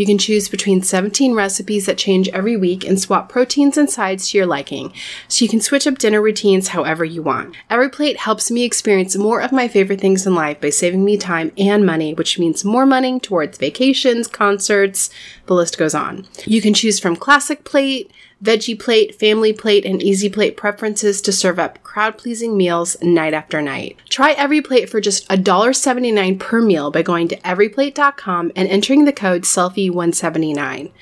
You can choose between 17 recipes that change every week and swap proteins and sides to your liking, so you can switch up dinner routines however you want. EveryPlate helps me experience more of my favorite things in life by saving me time and money, which means more money towards vacations, concerts, the list goes on. You can choose from classic plate, veggie plate, family plate, and easy plate preferences to serve up crowd pleasing meals night after night. Try EveryPlate for just $1.79 per meal by going to everyplate.com and entering the code SELFIE179.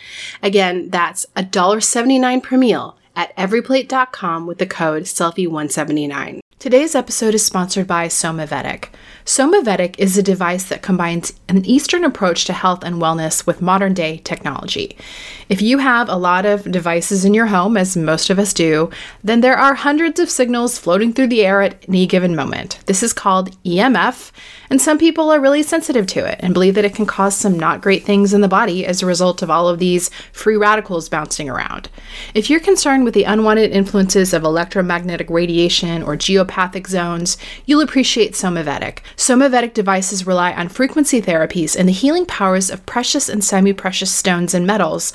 Again, that's $1.79 per meal at everyplate.com with the code SELFIE179. Today's episode is sponsored by Somavedic. Somavedic is a device that combines an Eastern approach to health and wellness with modern day technology. If you have a lot of devices in your home, as most of us do, then there are hundreds of signals floating through the air at any given moment. This is called EMF, and some people are really sensitive to it and believe that it can cause some not great things in the body as a result of all of these free radicals bouncing around. If you're concerned with the unwanted influences of electromagnetic radiation or geopathic zones, you'll appreciate Somavedic. Somavedic devices rely on frequency therapies and the healing powers of precious and semi precious stones and metals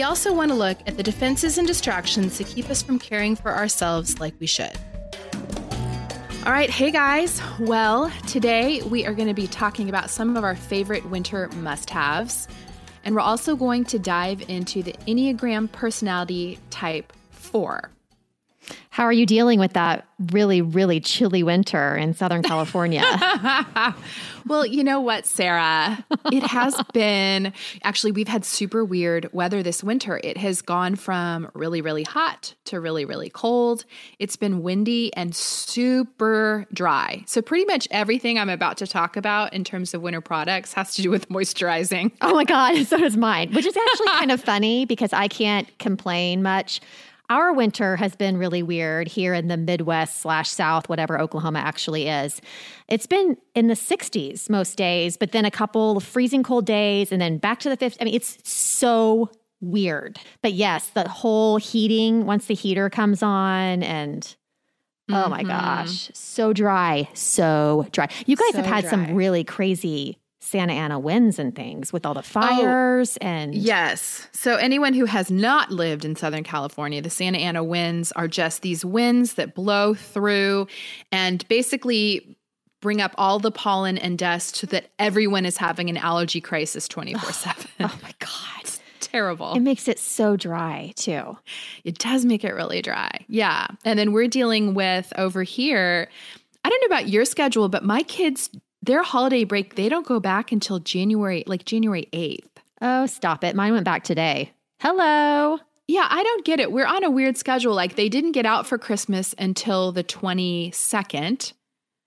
also want to look at the defenses and distractions that keep us from caring for ourselves like we should. All right, hey guys. Well, today we are going to be talking about some of our favorite winter must haves. And we're also going to dive into the Enneagram personality type 4. How are you dealing with that really, really chilly winter in Southern California? well, you know what, Sarah? It has been actually, we've had super weird weather this winter. It has gone from really, really hot to really, really cold. It's been windy and super dry. So, pretty much everything I'm about to talk about in terms of winter products has to do with moisturizing. Oh my God, so does mine, which is actually kind of funny because I can't complain much our winter has been really weird here in the Midwest slash South, whatever Oklahoma actually is. It's been in the 60s most days, but then a couple of freezing cold days and then back to the 50s. I mean, it's so weird. But yes, the whole heating, once the heater comes on and mm-hmm. oh my mm-hmm. gosh, so dry, so dry. You guys so have had dry. some really crazy Santa Ana winds and things with all the oh, fires oh, and Yes. So anyone who has not lived in Southern California, the Santa Ana winds are just these winds that blow through and basically bring up all the pollen and dust so that everyone is having an allergy crisis 24 7. Oh my God. Terrible. It makes it so dry too. It does make it really dry. Yeah. And then we're dealing with over here. I don't know about your schedule, but my kids, their holiday break, they don't go back until January, like January 8th. Oh, stop it. Mine went back today. Hello. Yeah, I don't get it. We're on a weird schedule. Like they didn't get out for Christmas until the 22nd.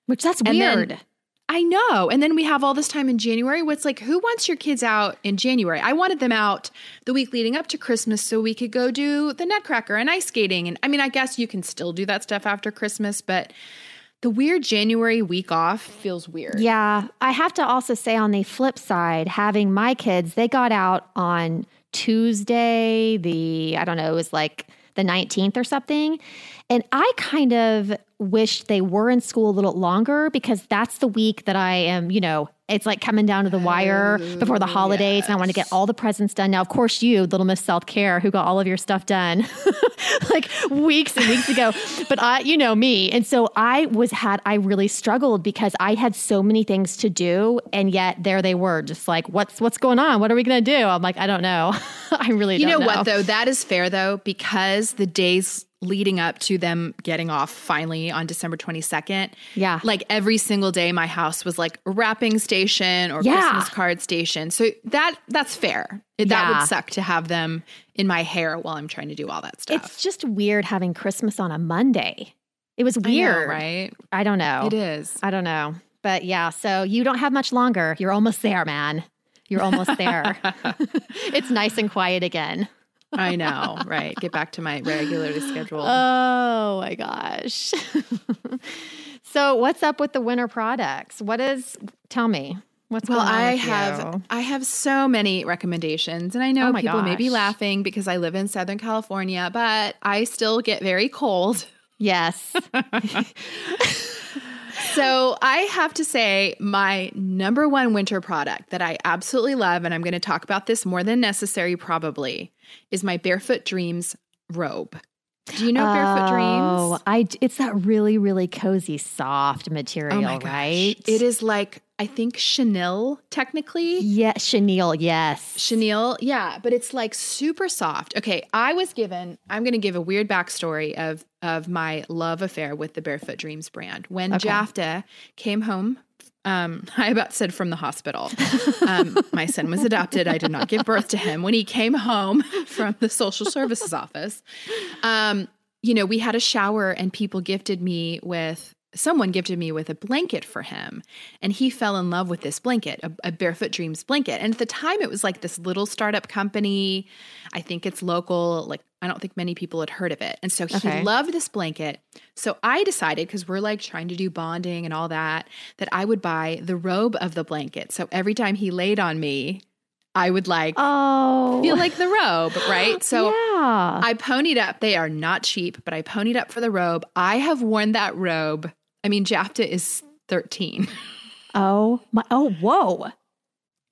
Which that's And then- weird. I know. And then we have all this time in January. What's like, who wants your kids out in January? I wanted them out the week leading up to Christmas so we could go do the Nutcracker and ice skating. And I mean, I guess you can still do that stuff after Christmas, but the weird January week off feels weird. Yeah. I have to also say, on the flip side, having my kids, they got out on Tuesday, the, I don't know, it was like the 19th or something. And I kind of wished they were in school a little longer because that's the week that I am, you know, it's like coming down to the wire oh, before the holidays. And I want to get all the presents done. Now, of course, you, little Miss Self Care, who got all of your stuff done like weeks and weeks ago. But I, you know me. And so I was had, I really struggled because I had so many things to do. And yet there they were, just like, what's, what's going on? What are we going to do? I'm like, I don't know. I really You know, don't what, though? That is fair, though, because the days leading up to them getting off finally on December 22nd. Yeah. Like every single day, my house was like wrapping station or Yeah. Christmas card station. So that that's fair. It- That Yeah. would suck to have them in my hair while I'm trying to do all that stuff. It's just weird having Christmas on a Monday. It was I know, weird. right? I don't know. It is. I don't know. But yeah, so you don't have much longer. You're almost there, man. You're almost there. it's nice and quiet again. I know, right? Get back to my regularly scheduled. Oh my gosh. so what's up with the winter products? What is tell me. What's Well, going on I have you? I have so many recommendations, and I know Oh people may be laughing because I live in Southern California, but I still get very cold. Yes. So I have to say, my number one winter product that I absolutely love, and I'm going to talk about this more than necessary probably, is my Barefoot Dreams robe. Do you know Barefoot Oh, Dreams? I it's that really really cozy soft material, Oh my gosh. right? It is like I think chenille technically. Yeah, chenille, yes. Chenille, yeah, but it's like super soft. Okay, I was given. I'm going to give a weird backstory of of my love affair with the Barefoot Dreams brand. When Okay. Jafta came home, um, I about said from the hospital. Um, my son was adopted. I did not give birth to him. When he came home from the social services office, um, you know, we had a shower and people gifted me with someone gifted me with a blanket for him and he fell in love with this blanket a, a barefoot dreams blanket and at the time it was like this little startup company i think it's local like i don't think many people had heard of it and so he Okay. loved this blanket so i decided because we're like trying to do bonding and all that that i would buy the robe of the blanket so every time he laid on me i would like Oh. feel like the robe right so yeah. I ponied up. They are not cheap, but I ponied up for the robe. I have worn that robe. I mean, Jafta is 13. oh my oh whoa.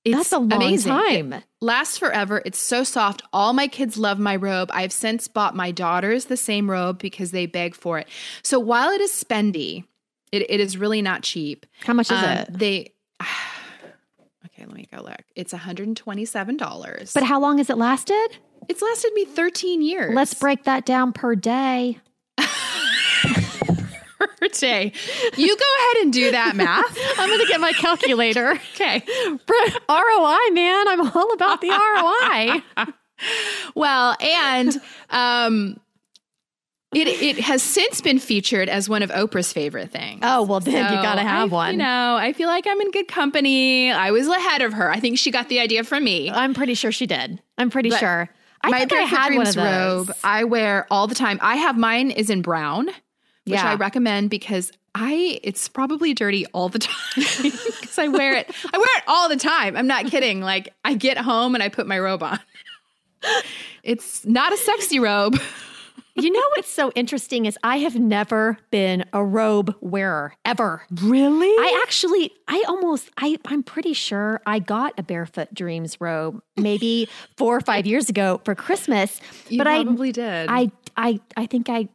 It's That's a long amazing. time. It lasts forever. It's so soft. All my kids love my robe. I've since bought my daughters the same robe because they beg for it. So while it is spendy, it, it is really not cheap. How much is Um, it? They. Okay, let me go look. It's $127. But how long has it lasted? it's lasted me 13 years. Let's break that down per day. Per day. You go ahead and do that math. I'm going to get my calculator. Okay. ROI, man. I'm all about the ROI. Well, and um, it it has since been featured as one of Oprah's favorite things. Oh, well, then you got to have I- one. You know, I feel like I'm in good company. I was ahead of her. I think she got the idea from me. I'm pretty sure she did. I'm pretty But sure. I My think I had one of those. robe I wear all the time. I have mine is in brown, which Yeah. I recommend because I it's probably dirty all the time because I wear it. I wear it all the time. I'm not kidding. Like I get home and I put my robe on. It's not a sexy robe. You know what's so interesting is I have never been a robe wearer ever. Really? I actually, I almost, I, I'm pretty sure I got a Barefoot Dreams robe maybe four or five years ago for Christmas. You but I, probably did. I, I, I think I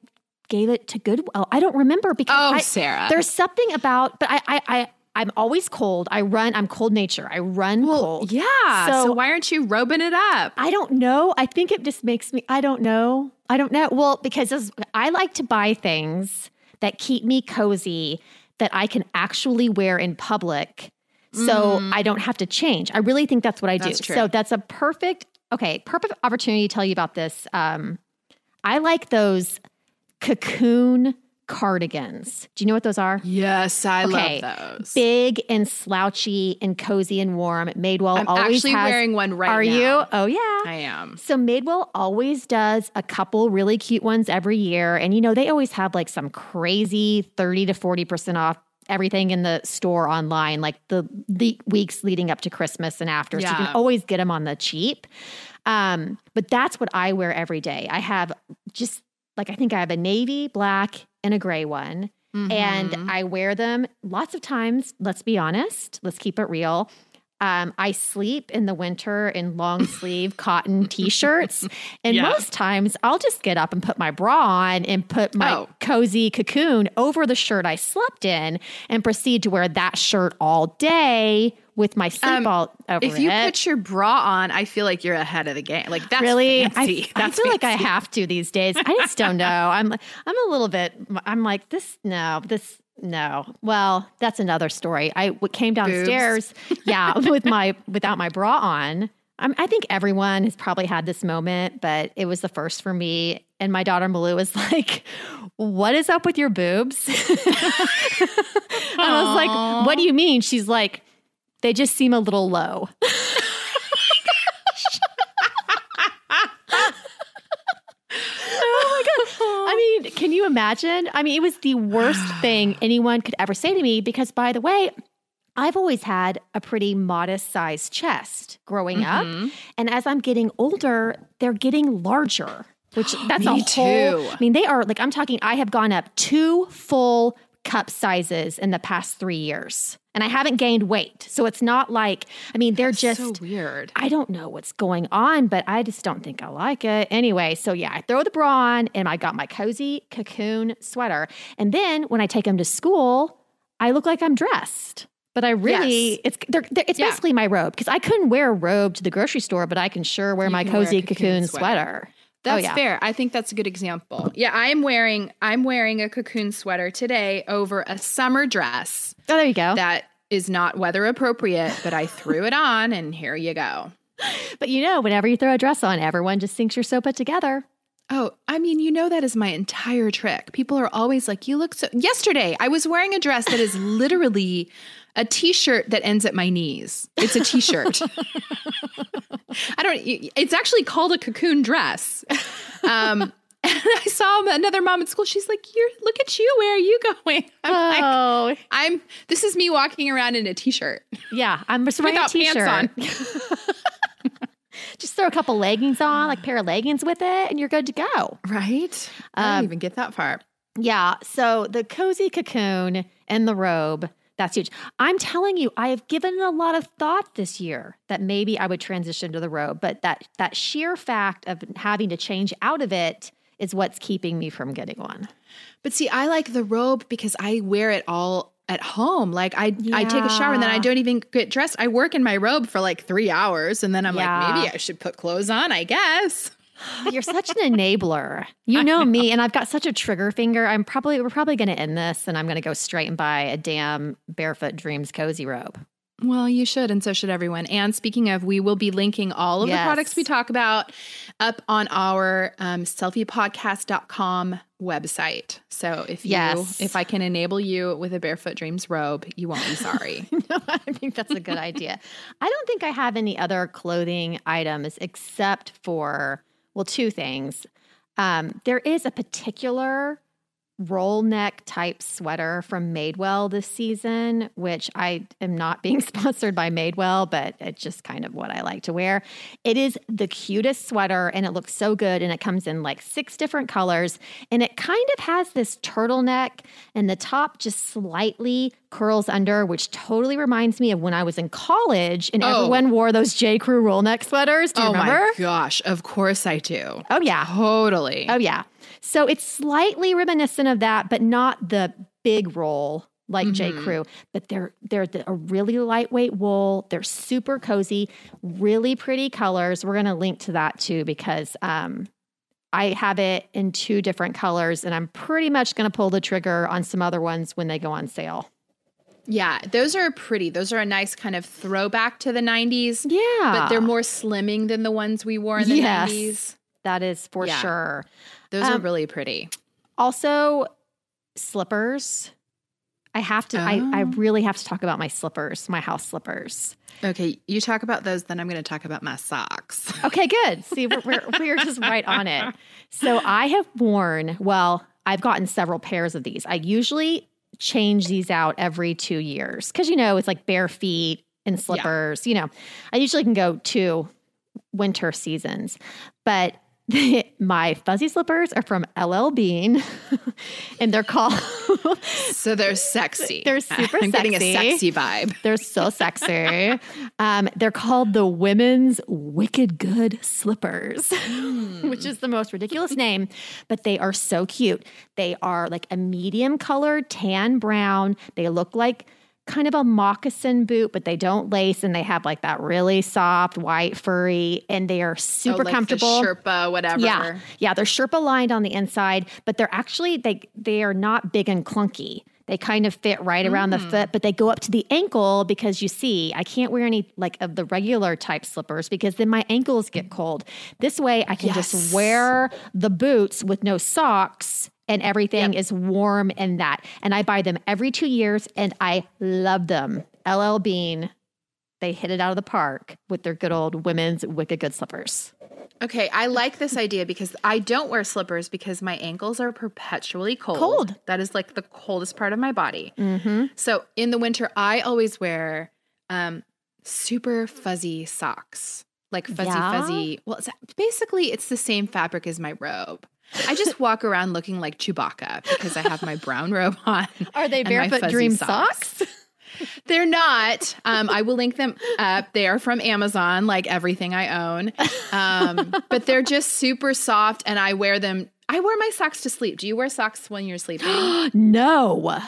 gave it to Goodwill. I don't remember because Oh, I- Sarah. there's something about, but I, I, I, I'm always cold. I run. I'm cold nature. I run cold. Yeah. So, So- why aren't you robing it up? I don't know. I think it just makes me. I don't know. I don't know. Well, because this- I like to buy things that keep me cozy that I can actually wear in public, so I don't have to change. I really think that's what I do. Mm. That's. So that's a perfect. Okay, perfect opportunity to tell you about this. Um, I like those cocoon cardigans. Do you know what those are? Yes, I Okay. love those. Big and slouchy and cozy and warm. Madewell I'm always actually has. wearing one right are now. Are you? Oh yeah. I am. So Madewell always does a couple really cute ones every year. And you know, they always have like some crazy 30 to 40% off everything in the store online, like the the weeks leading up to Christmas and after. So you can always get them on the cheap. Um, but that's what I wear every day. I have just like I think I have a navy, black, and a gray one. Mm-hmm. And I wear them lots of times. Let's be honest. Let's keep it real. Um, I sleep in the winter in long sleeve cotton t shirts. And Yeah. most times I'll just get up and put my bra on and put my Oh. cozy cocoon over the shirt I slept in and proceed to wear that shirt all day with my sleep Um, If you it. put your bra on, I feel like you're ahead of the game. Like that's really? Fancy. I, I That's feel like I have to these days. I just don't know. I'm i'm a little bit i'm like this no this no. Well that's another story. I came downstairs yeah with my without my bra on. I'm, i think everyone has probably had this moment but it was the first for me. And my daughter Malou was like what is up with your boobs? And i was like what do you mean? She's like they just seem a little low Oh my god. I mean, can you imagine? I mean, it was the worst thing anyone could ever say to me because, by the way, I've always had a pretty modest sized chest growing Mm-hmm. up. And as I'm getting older, they're getting larger, which that's Me a whole. too. I mean, they are like, I'm talking, I have gone up two full cup sizes in the past three years. And I haven't gained weight. So it's not like, I mean, they're just. so weird. I don't know what's going on, but I just don't think I like it. Anyway, so yeah, I throw the bra on and I got my cozy cocoon sweater. And then when I take them to school, I look like I'm dressed. But I really, Yes. it's they're, they're- it's Yeah. basically my robe because I couldn't wear a robe to the grocery store, but I can sure wear You my can wear cozy cocoon cocoon, sweater. sweater. Oh, that's oh, yeah. fair. I think that's a good example. Yeah, I am wearing I'm wearing a cocoon sweater today over a summer dress Oh, there you go. that is not weather appropriate, but I threw it on and here you go. but you know, whenever you throw a dress on, everyone just thinks you're so put together. Oh, I mean, you know that is my entire trick. People are always like, "You look so." Yesterday, I was wearing a dress that is literally a t-shirt that ends at my knees. It's a t-shirt. I don't. It's actually called a cocoon dress. Um, and I saw another mom at school. She's like, "You're look at you. Where are you going?" I'm like, Oh, "I'm. This is me walking around in a t-shirt yeah. I'm just wearing without a t-shirt. pants on." Just throw a couple leggings on, like pair of leggings with it, and you're good to go. Right? I Um, don't even get that far. Yeah. So the cozy cocoon and the robe, that's huge. I'm telling you, I have given a lot of thought this year that maybe I would transition to the robe, but that that sheer fact of having to change out of it is what's keeping me from getting one. But see, I like the robe because I wear it all at home. Like I I take a shower and then I don't even get dressed. I work in my robe for like 3 hours and then I'm Yeah. like maybe I should put clothes on, I guess. You're such an enabler. You know me, and I've got such a trigger finger. I'm probably we're probably going to end this, and I'm going to go straight and buy a damn Barefoot Dreams cozy robe. Well, you should, and so should everyone. And speaking of, we will be linking all of Yes. the products we talk about up on our um, selfiepodcast.com website. So if you, Yes. if I can enable you with a Barefoot Dreams robe, you won't be sorry. No, I think that's a good idea. I don't think I have any other clothing items except for, well, two things. Um, there is a particular roll neck type sweater from Madewell this season, which I am not being sponsored by Madewell, but it's just kind of what I like to wear. It is the cutest sweater and it looks so good. And it comes in like six different colors. And it kind of has this turtleneck and the top just slightly curls under, which totally reminds me of when I was in college and Oh. everyone wore those J. Crew roll neck sweaters. Do you oh remember? my gosh, of course I do. Oh, yeah. Totally. Oh yeah. So it's slightly reminiscent of that, but not the big roll like J. Mhm. Crew. But they're they're the, a really lightweight wool. They're super cozy, really pretty colors. We're gonna link to that too because um, I have it in two different colors, and I'm pretty much gonna pull the trigger on some other ones when they go on sale. Yeah, those are pretty. Those are a nice kind of throwback to the 90s, Yeah, but they're more slimming than the ones we wore in the Yes. 90s. that is for Yeah. sure. Those are Um, really pretty. Also, slippers. I have to. I, I Oh. really have to talk about my slippers, my house slippers. Okay, you talk about those, then I'm going to talk about my socks. Okay, good. See, we're, we're, we're just right on it. So I have worn, well, I've gotten several pairs of these. I usually change these out every two years because, you know, it's like bare feet and slippers. You know, I usually can go two winter seasons, but my fuzzy slippers are from LL Bean and they're called, So they're sexy. They're super I'm getting a sexy. sexy vibe. they're so sexy. Um, they're called the Women's Wicked Good Slippers, which is the most ridiculous name, but they are so cute. They are like a medium color tan brown. They look like kind of a moccasin boot, but they don't lace and they have like that really soft white furry and they are oh, super Oh, like comfortable. Sherpa, whatever. Yeah, yeah, they're Sherpa lined on the inside, but they're actually they they are not big and clunky. They kind of fit right around the hmm. foot, but they go up to the ankle because you see, I can't wear any like of the regular type slippers because then my ankles get cold. This way, I can Yes. just wear the boots with no socks. And everything is warm and that. And I buy them every two years and I love them. LL Bean, they hit it out of the park with their good old women's wicked good slippers. Okay, I like this idea because I don't wear slippers because my ankles are perpetually cold. Cold. That is like the coldest part of my body. Mm-hmm. So in the winter, I always wear um, super fuzzy socks, like fuzzy, Yeah? fuzzy. Well, it's, basically, it's the same fabric as my robe. I just walk around looking like Chewbacca because I have my brown robe on. Are they barefoot dream socks. socks? They're not. Um, I will link them up. They are from Amazon, like everything I own. Um, but they're just super soft, and I wear them. I wear my socks to sleep. Do you wear socks when you're sleeping? no.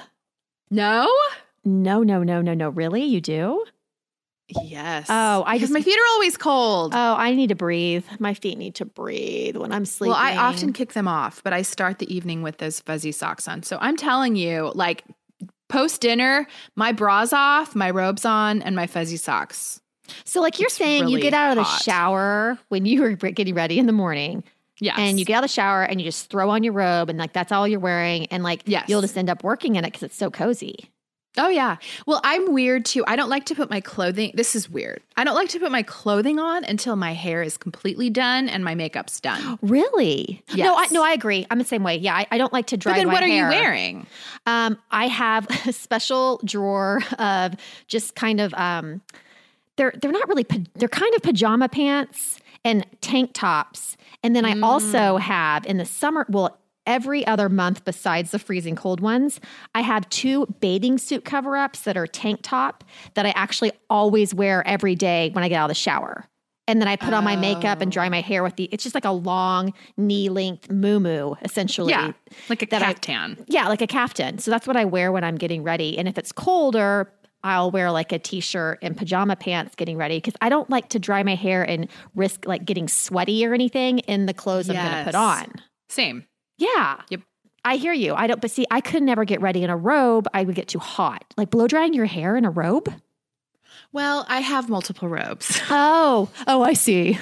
no. No, no, no, no, no. Really? You do? Yes. Oh, I because just- my feet are always cold. Oh, I need to breathe. My feet need to breathe when I'm sleeping. well, I often kick them off, but I start the evening with those fuzzy socks on. So I'm telling you, like post dinner, my bra's off, my robe's on, and my fuzzy socks. So, like you're It's saying, you get out of the hot. shower when you were getting ready in the morning, Yes. and you get out of the shower and you just throw on your robe, and like that's all you're wearing, and like Yes. you'll just end up working in it because it's so cozy. Oh yeah. Well, I'm weird too. I don't like to put my clothing. This is weird. I don't like to put my clothing on until my hair is completely done and my makeup's done. Really? No, I, no, I agree. I'm the same way. Yeah, I, I don't like to dry But then what are you wearing? Um, I have a special drawer of just kind of um, they're they're not really they're kind of pajama pants and tank tops, and then I also have in the summer. Well, every other month besides the freezing cold ones, I have two bathing suit cover ups that are tank top that I actually always wear every day when I get out of the shower. And then I put on my makeup and dry my hair with the. It's just like a long knee length moo essentially. Yeah, like a that I- Yeah, like a caftan. So that's what I wear when I'm getting ready. And if it's colder, I'll wear like a t-shirt and pajama pants getting ready because I don't like to dry my hair and risk like getting sweaty or anything in the clothes I'm going to put on. Same. Yeah. Yep. I hear you. I don't, but see, I could never get ready in a robe. I would get too hot. Like blow drying your hair in a robe? Well, I have multiple robes. Oh, oh, I see.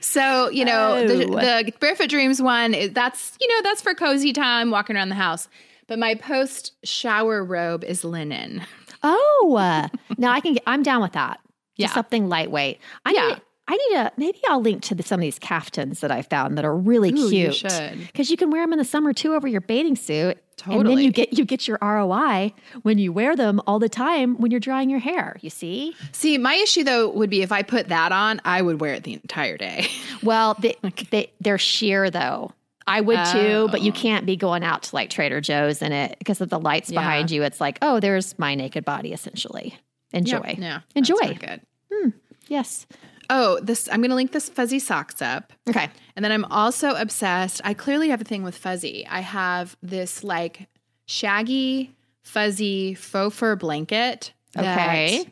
So, you know, the, Oh. the Barefoot Dreams one, that's, you know, that's for cozy time walking around the house. But my post shower robe is linen. Oh, uh, now I can get, I'm down with that. Yeah. Just something lightweight. I Yeah. need, I need a, maybe I'll link to the, some of these caftans that I found that are really Ooh, you cute. should. Because you can wear them in the summer too over your bathing suit. Totally. And then you get, you get your ROI when you wear them all the time when you're drying your hair. You see? See, my issue though would be if I put that on, I would wear it the entire day. Well, they, they, they're sheer though. I would too, but you Oh. can't be going out to like Trader Joe's in it because of the lights Yeah. behind you. It's like, oh, there's my naked body essentially. Enjoy. Yeah, Enjoy. That's not good. Hmm. Yes. Oh, this I'm going to link this fuzzy socks up. Okay. And then I'm also obsessed. I clearly have a thing with fuzzy. I have this like shaggy, fuzzy faux fur blanket Okay.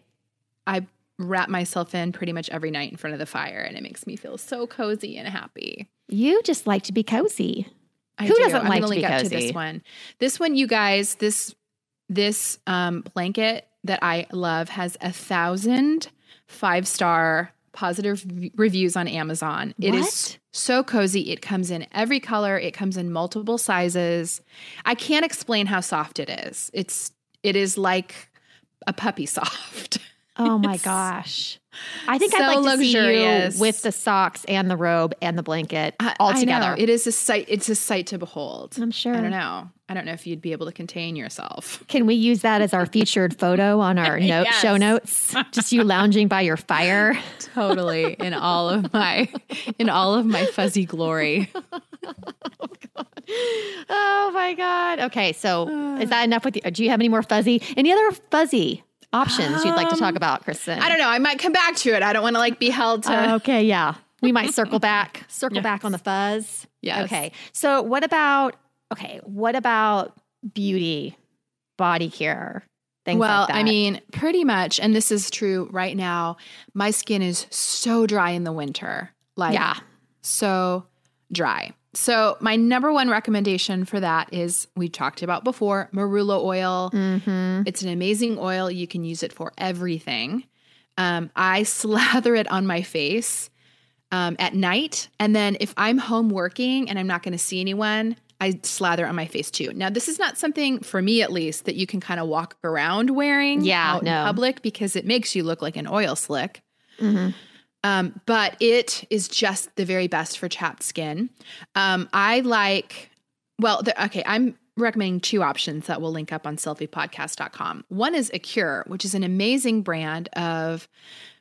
I wrap myself in pretty much every night in front of the fire, and it makes me feel so cozy and happy. You just like to be cozy. I Who do. doesn't I'm like to be up to cozy? this one. This one, you guys, this this um, blanket that I love has a thousand five star positive reviews on Amazon. It is so cozy. It comes in every color. It comes in multiple sizes. I can't explain how soft it is. It's it is like a puppy soft. Oh my gosh. I think so I'd like to see you with the socks and the robe and the blanket all I together. know. It is a sight. It's a sight to behold. I'm sure. I don't know. I don't know if you'd be able to contain yourself. Can we use that as our featured photo on our note Yes. show notes? Just you lounging by your fire. totally in all of my in all of my fuzzy glory oh, oh my god. Okay, so is uh. that enough with you? Do you have any more fuzzy? Any other fuzzy options you'd like to talk um, about, Kristen? i don't know i might come back to it i don't want to like be held to uh, Okay, yeah. We might circle back, circle back on the fuzz. Yeah. Okay. So what about okay, what about beauty, body care, things well like that? i mean pretty much and this is true right now my skin is so dry in the winter like yeah. so dry so my number one recommendation for that is we talked about before marula oil Mm-hmm. It's an amazing oil. You can use it for everything. Um, I slather it on my face um, at night. And then if I'm home working and I'm not going to see anyone, I slather on my face too. Now, this is not something, for me at least, that you can kind of walk around wearing Yeah, out no. in public because it makes you look like an oil slick. Mhm. Um, but it is just the very best for chapped skin. Um, I like, well, the, okay, I'm recommending two options that we'll link up on selfiepodcast.com. One is Acure, which is an amazing brand of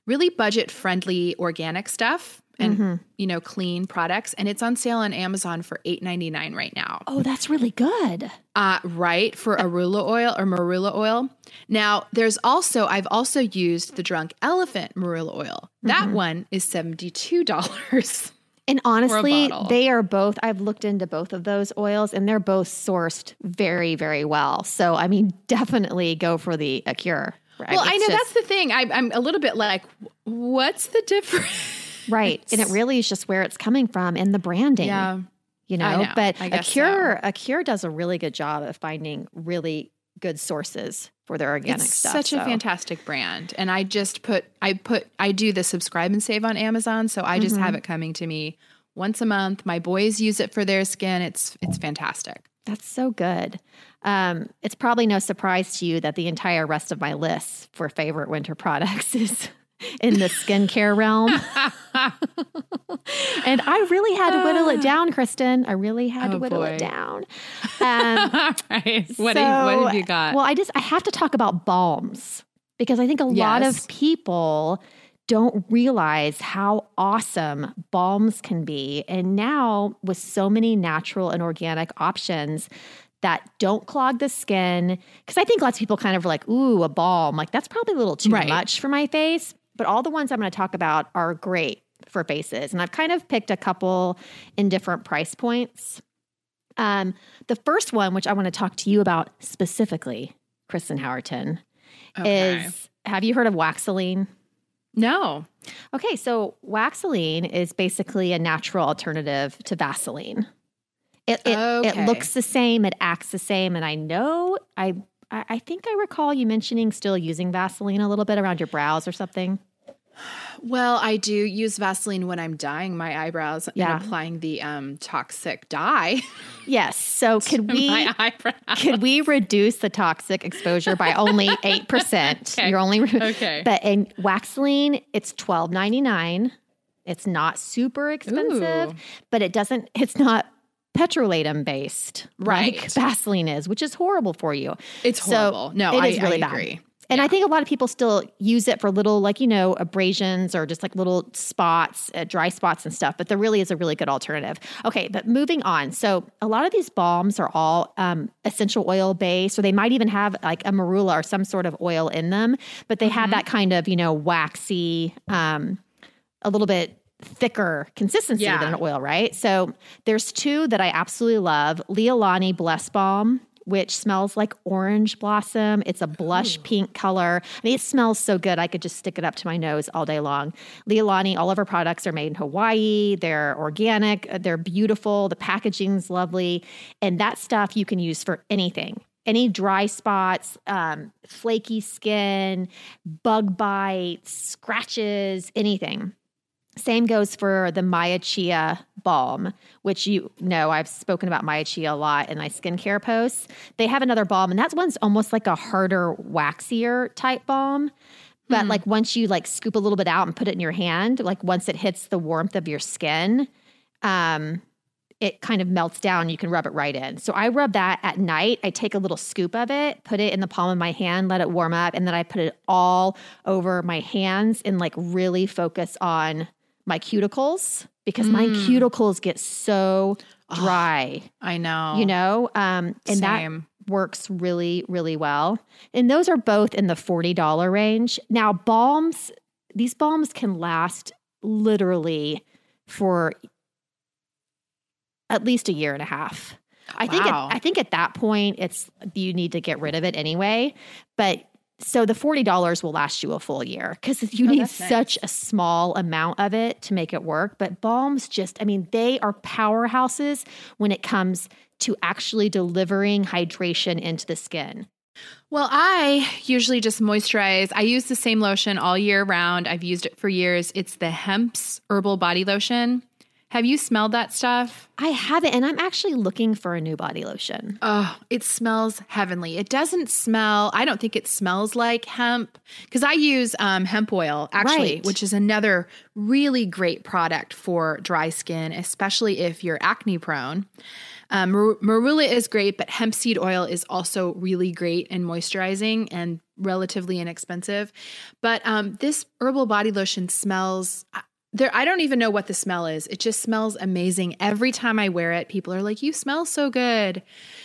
really budget friendly organic stuff and Mhm. you know clean products and it's on sale on Amazon for $8.99 right now. Oh, that's really good. Uh, right for arula oil or marula oil. Now, there's also I've also used the Drunk Elephant marula oil. That Mhm. one is $72. And honestly, they are both, I've looked into both of those oils and they're both sourced very, very well. So, I mean, definitely go for the Acure. Right? Well, I know just- that's the thing. I, I'm a little bit like, what's the difference? Right. And it really is just where it's coming from and the branding. Yeah. You know, know. but Acure, a cure does a really good job of finding really good sources for their organic It's stuff. such a fantastic brand. And I just put, I put, I do the subscribe and save on Amazon. So I just Mm-hmm. have it coming to me once a month. My boys use it for their skin. It's, it's fantastic. That's so good. Um, it's probably no surprise to you that the entire rest of my list for favorite winter products is in the skincare realm. and I really had to whittle it down, Kristen. I really had to Oh, whittle boy. it down. Um, All right. What, so, have, what have you got? Well, I just I have to talk about balms because I think a lot of people don't realize how awesome balms can be. And now with so many natural and organic options that don't clog the skin, because I think lots of people kind of are like, ooh, a balm, like that's probably a little too Right. much for my face. But all the ones I'm going to talk about are great for faces. And I've kind of picked a couple in different price points. Um, the first one, which I want to talk to you about specifically, Kristen Howerton, Okay. is have you heard of Waxelene? no. Okay, so Waxelene is basically a natural alternative to Vaseline. It it, Okay. it looks the same, it acts the same, and I know I I think I recall you mentioning still using Vaseline a little bit around your brows or something. Well, I do use Vaseline when I'm dyeing my eyebrows Yeah. and applying the um, toxic dye Yes. So could we could we reduce the toxic exposure by only eight percent? Okay. You're only Okay. But in Waxelene, it's twelve ninety nine. It's not super expensive, Ooh. but it doesn't. It's not petrolatum based like Right. Vaseline is, which is horrible for you. It's So, horrible. no, it I, is really I bad. And I think a lot of people still use it for little, like, you know, abrasions or just like little spots, uh, dry spots and stuff. But there really is a really good alternative. Okay, but moving on. So a lot of these balms are all um, essential oil based, or they might even have like a marula or some sort of oil in them, but they have that kind of, you know, waxy, um, a little bit thicker consistency Yeah. than an oil, right? So there's two that I absolutely love Leahlani Bless Balm. Which smells like orange blossom. It's a blush pink color. I mean, it smells so good. I could just stick it up to my nose all day long. Leahlani, all of our products are made in Hawaii. They're organic. They're beautiful. The packaging's lovely. And that stuff you can use for anything any dry spots, um, flaky skin, bug bites, scratches, anything. Same goes for the Maya Chia balm, which you know I've spoken about Maya Chia a lot in my skincare posts. They have another balm, and that one's almost like a harder, waxier type balm. But like once you like scoop a little bit out and put it in your hand, like once it hits the warmth of your skin, um, it kind of melts down. You can rub it right in. So I rub that at night. I take a little scoop of it, put it in the palm of my hand, let it warm up, and then I put it all over my hands and like really focus on my cuticles because my cuticles get so dry, I know. you know? Um, and Same. that works really, really well. And those are both in the $40 range. Now, balms, these balms can last literally for at least a year and a half. I think at, I think at that point it's you need to get rid of it anyway. But so the forty dollars will last you a full year because you oh, need Oh, that's nice. such a small amount of it to make it work. But balms just, I mean, they are powerhouses when it comes to actually delivering hydration into the skin. Well, I usually just moisturize. I use the same lotion all year round. I've used it for years. It's the Hempz Herbal Body Lotion. Have you smelled that stuff? I have it, and I'm actually looking for a new body lotion. Oh, it smells heavenly. It doesn't smell, I don't think it smells like hemp because I use um, hemp oil actually, Right. which is another really great product for dry skin, especially if you're acne prone. Um, mar- marula is great, but hemp seed oil is also really great and moisturizing and relatively inexpensive. But um, this herbal body lotion smells. There, I don't even know what the smell is. It just smells amazing. Every time I wear it, people are like, "You smell so good."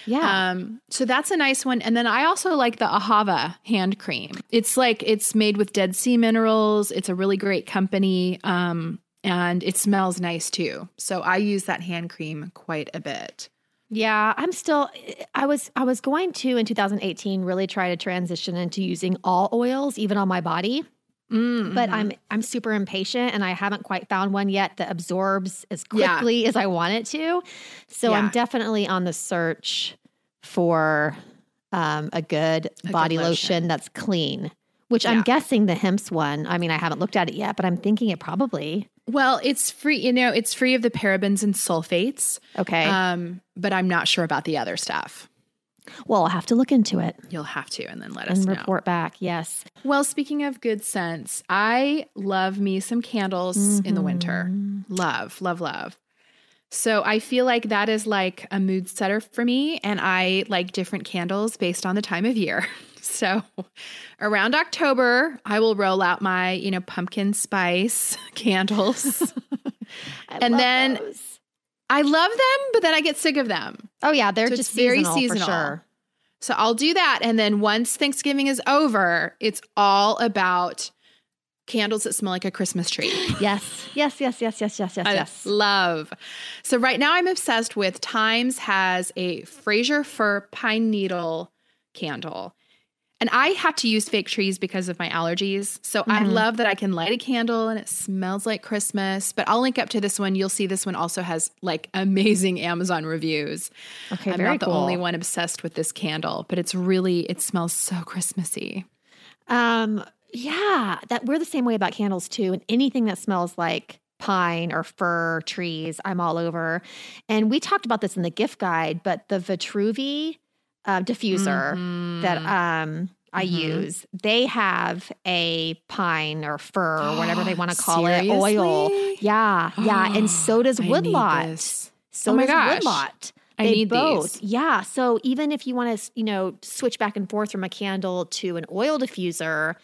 Yeah. Um, so that's a nice one. And then I also like the Ahava hand cream. It's like it's made with Dead Sea minerals. It's a really great company. Um, and it smells nice too. So I use that hand cream quite a bit. Yeah, I'm still I was I was going to in 2018 really try to transition into using all oils even on my body, Mm, but I'm I'm super impatient and I haven't quite found one yet that absorbs as Yeah. quickly as I want it to. So Yeah. I'm definitely on the search for um, a good good body lotion. lotion. that's clean. Which I'm guessing the Hempz one. I mean, I haven't looked at it yet, but I'm thinking it probably. well, it's free. You know, it's free of the parabens and sulfates. Okay. Um, but I'm not sure about the other stuff. Well, I'll have to look into it You'll have to, and then let us and know. report back. Yes. Well, speaking of good scents, I love me some candles in the winter. Mm-hmm. Love, love, love. So I feel like that is like a mood setter for me, and I like different candles based on the time of year. So around October, I will roll out my, you know, pumpkin spice candles. And then- those. I love them, but then I get sick of them. Oh yeah, they're So just very seasonal, seasonal. for sure. So I'll do that. And then once Thanksgiving is over, it's all about candles that smell like a Christmas tree. Yes, yes, yes, yes, yes, yes, yes, I yes. love. So right now I'm obsessed with Thymes has a Frasier Fir pine needle candle. And I have to use fake trees because of my allergies. So I Mhm. love that I can light a candle and it smells like Christmas. But I'll link up to this one. You'll see this one also has like amazing Amazon reviews. Okay, I'm very not the cool. only one obsessed with this candle, but it's really it smells so Christmassy. Um, yeah, that we're the same way about candles too, and anything that smells like pine or fir trees, I'm all over. And we talked about this in the gift guide, but the Vitruvi uh, diffuser that um I Mhm. use, they have a pine or fir or whatever they want to call it oil. Yeah, yeah, and so does woodlot. So Oh my does gosh. woodlot. I need both. these. Yeah. So even if you want to, you know, switch back and forth from a candle to an oil diffuser,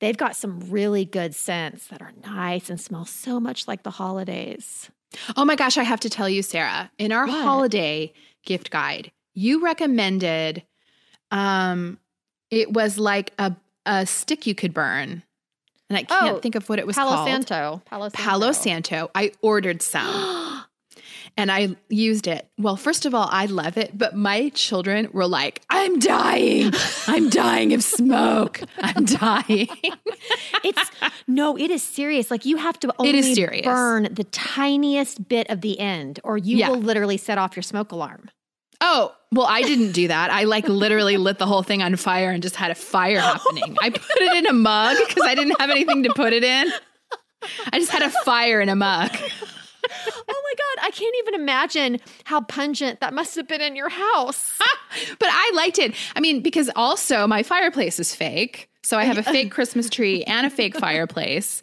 they've got some really good scents that are nice and smell so much like the holidays. Oh my gosh, I have to tell you, Sarah, in our What? holiday gift guide, you recommended um it was like a a stick you could burn. and I can't Oh, think of what it was Palo called. Santo. Palo Santo. Palo Santo. I ordered some. and I used it. Well, first of all, I love it, but my children were like, I'm dying. I'm dying of smoke. I'm dying. It's no, it is serious. Like you have to only It is serious. burn the tiniest bit of the end, or you Yeah. will literally set off your smoke alarm. Oh, well, I didn't do that. I like literally lit the whole thing on fire and just had a fire happening. I put it in a mug because I didn't have anything to put it in. I just had a fire in a mug. Oh my god, I can't even imagine how pungent that must have been in your house. But I liked it. I mean, because also my fireplace is fake. So I have a fake Christmas tree and a fake fireplace.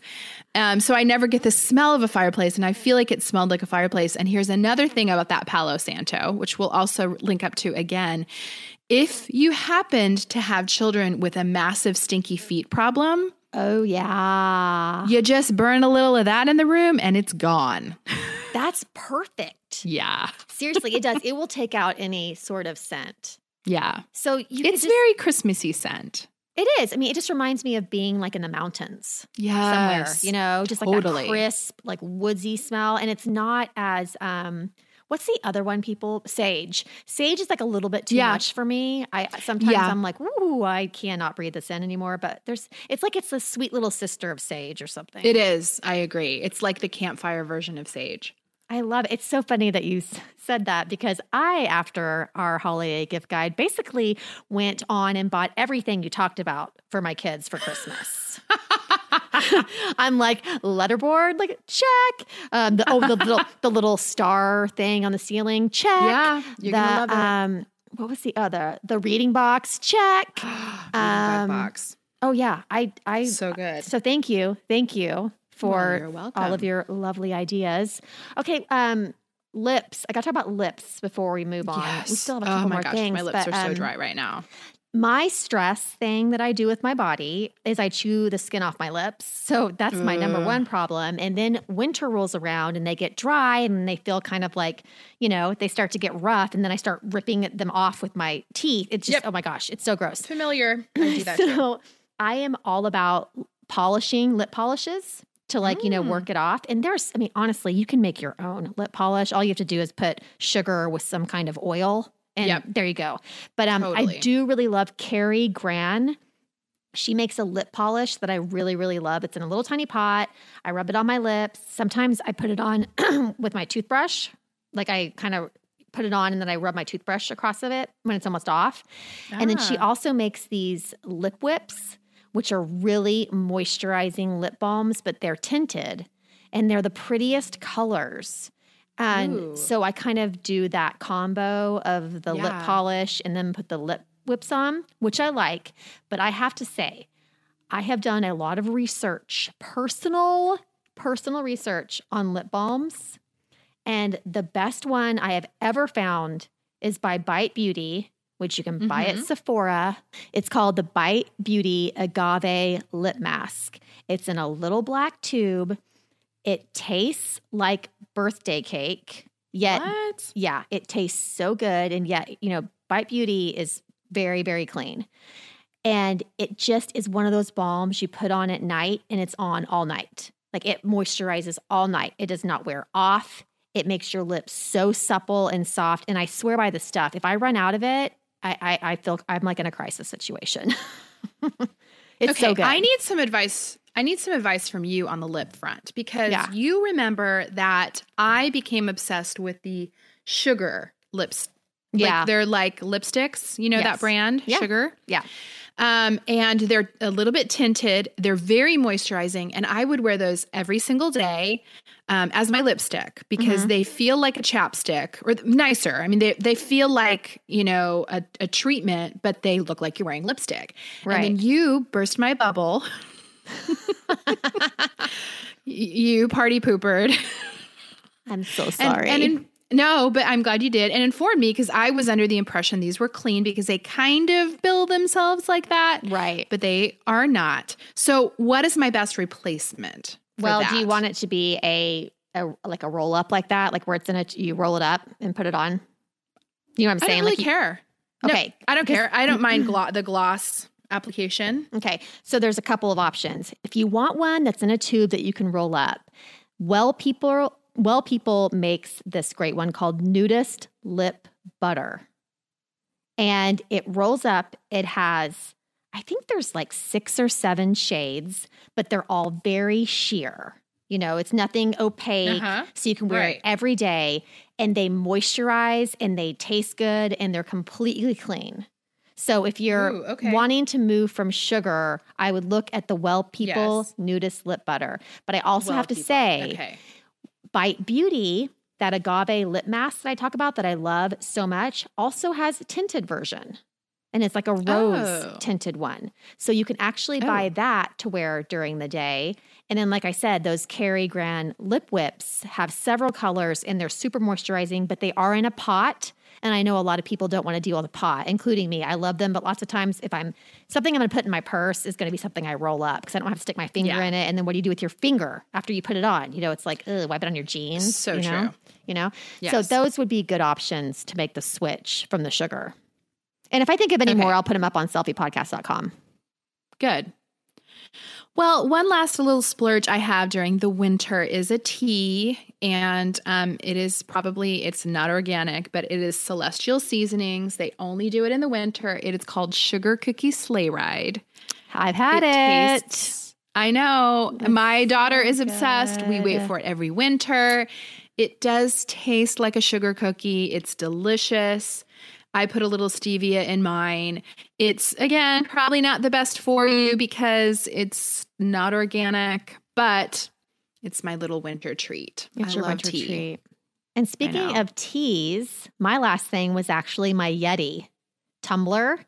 Um, so I never get the smell of a fireplace, and I feel like it smelled like a fireplace. And here's another thing about that Palo Santo, which we'll also link up to again. If you happened to have children with a massive stinky feet problem, Oh yeah. you just burn a little of that in the room and it's gone. That's perfect. Yeah. Seriously, it does. It will take out any sort of scent. Yeah. So you It's just- very Christmassy scent. It is. I mean, it just reminds me of being like in the mountains Yeah. somewhere, you know, just like Totally. that crisp, like woodsy smell. And it's not as um what's the other one people sage. Sage is like a little bit too Yeah. much for me. I sometimes Yeah. I'm like, ooh, I cannot breathe this in anymore. But there's it's like it's the sweet little sister of sage or something. It is. I agree. It's like the campfire version of sage. I love it. It's so funny that you said that because I, after our holiday gift guide, basically went on and bought everything you talked about for my kids for Christmas. I'm like letterboard, like check. Um, the, oh, the little the little star thing on the ceiling, check. Yeah, you're the, gonna love it. Um, what was the other? The reading box, check. Um, box. Oh yeah, I I So good. so thank you, thank you for you're all of your lovely ideas. Okay, um, lips. I got to talk about lips before we move on. We still have a couple oh my more gosh, things. my lips but, are so um, dry right now. My stress thing that I do with my body is I chew the skin off my lips. So that's my number one problem. And then winter rolls around and they get dry and they feel kind of like, you know, they start to get rough. And then I start ripping them off with my teeth. It's just, Yep. oh my gosh, it's so gross. Familiar. I do that too. so I am all about polishing lip polishes to like, you know, Mm. work it off. And there's, I mean, honestly, you can make your own lip polish. All you have to do is put sugar with some kind of oil. And Yep. there you go. But um, Totally. I do really love Kari Gran. She makes a lip polish that I really, really love. It's in a little tiny pot. I rub it on my lips. Sometimes I put it on with my toothbrush. Like I kind of put it on and then I rub my toothbrush across of it when it's almost off. And then she Ah. also makes these lip whips, which are really moisturizing lip balms, but they're tinted and they're the prettiest colors. And Ooh. so I kind of do that combo of the lip polish and then put the lip whips on, which I like. But I have to say, I have done a lot of research, personal, personal research on lip balms. And the best one I have ever found is by Bite Beauty, which you can buy at Mhm. Sephora. It's called the Bite Beauty Agave Lip Mask. It's in a little black tube. It tastes like birthday cake, yet What? yeah, it tastes so good. And yet, you know, Bite Beauty is very, very clean. And it just is one of those balms you put on at night and it's on all night. Like it moisturizes all night. It does not wear off. It makes your lips so supple and soft. And I swear by the stuff, if I run out of it, I, I, I feel I'm like in a crisis situation. it's okay, so good. I need some advice. I need some advice from you on the lip front because Yeah. you remember that I became obsessed with the sugar lips. Like, Yeah. they're like lipsticks. You know Yes. that brand, Yeah. Sugar. yeah. Um, and they're a little bit tinted. They're very moisturizing, and I would wear those every single day um, as my lipstick because Mm-hmm. they feel like a chapstick or nicer. I mean, they they feel like you know a, a treatment, but they look like you're wearing lipstick. Right. And then you burst my bubble. You party poopered. I'm so And- sorry. And, in, no, but I'm glad you did and informed me because I was under the impression these were clean because they kind of bill themselves like that. right. But they are not. So, what is my best replacement? for Well, do you want it to be a, a like a roll up like that, like where it's in a you roll it up and put it on? You know what I'm saying? I don't really like you- care. No, Okay, I don't care. I don't mind glo- the gloss. application. Okay, so there's a couple of options. If you want one that's in a tube that you can roll up, Well People Well People makes this great one called Nudist Lip Butter. And it rolls up. It has I think there's like 6 or 7 shades, but they're all very sheer. You know, it's nothing opaque, Uh-huh. so you can wear Right. it every day and they moisturize and they taste good and they're completely clean. So if you're Ooh, okay. wanting to move from sugar, I would look at the Well People Yes. Nudist Lip Butter. But I also Well, have to people. say, okay. Bite Beauty, that agave lip mask that I talk about that I love so much, also has a tinted version. And it's like a rose Oh. tinted one. So you can actually oh. buy Oh. that to wear during the day. And then, like I said, those Kari Gran lip whips have several colors and they're super moisturizing, but they are in a pot. And I know a lot of people don't want to deal with a pot, including me. I love them, but lots of times if I'm something I'm going to put in my purse is going to be something I roll up because I don't have to stick my finger Yeah. in it. And then what do you do with your finger after you put it on? You know, it's like, ugh, wipe it on your jeans. So you know? true. You know? So those would be good options to make the switch from the sugar. And if I think of any Okay. more, I'll put them up on selfiepodcast.com. Good. Well, one last little splurge I have during the winter is a tea, and um, it is probably it's not organic, but it is Celestial Seasonings. They only do it in the winter. It is called Sugar Cookie Sleigh Ride. I've had it. tastes- I know. My daughter is obsessed. We wait for it every winter. It does taste like a sugar cookie. It's delicious. I put a little stevia in mine. It's again probably not the best for you because it's not organic, but it's my little winter treat. It's I your winter tea. treat. And speaking of teas, my last thing was actually my Yeti tumbler.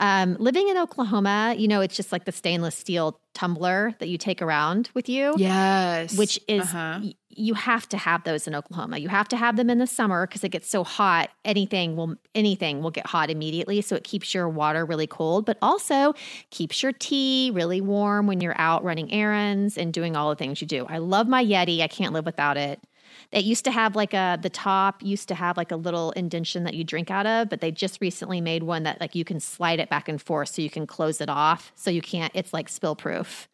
Um, living in Oklahoma, you know, it's just like the stainless steel tumbler that you take around with you. Yes, which is Uh-huh. y- you have to have those in Oklahoma. You have to have them in the summer because it gets so hot. Anything will anything will get hot immediately, so it keeps your water really cold, but also keeps your tea really warm when you're out running errands and doing all the things you do. I love my Yeti. I can't live without it. It used to have like a the top used to have like a little indention that you drink out of, but they just recently made one that like you can slide it back and forth so you can close it off so you can't it's like spill proof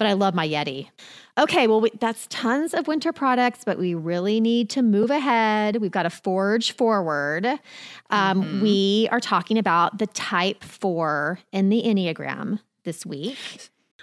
but I love my Yeti. Okay, well, we, that's tons of winter products, but we really need to move ahead. We've got to forge forward. Um, We are talking about the type four in the Enneagram this week.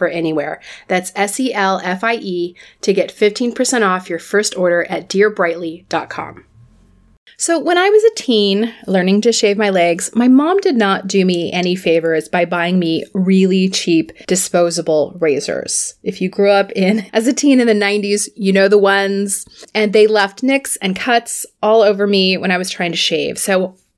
anywhere. That's S E L F I E to get 15% off your first order at dearbrightly.com. So, when I was a teen learning to shave my legs, my mom did not do me any favors by buying me really cheap disposable razors. If you grew up in as a teen in the 90s, you know the ones, and they left nicks and cuts all over me when I was trying to shave. So,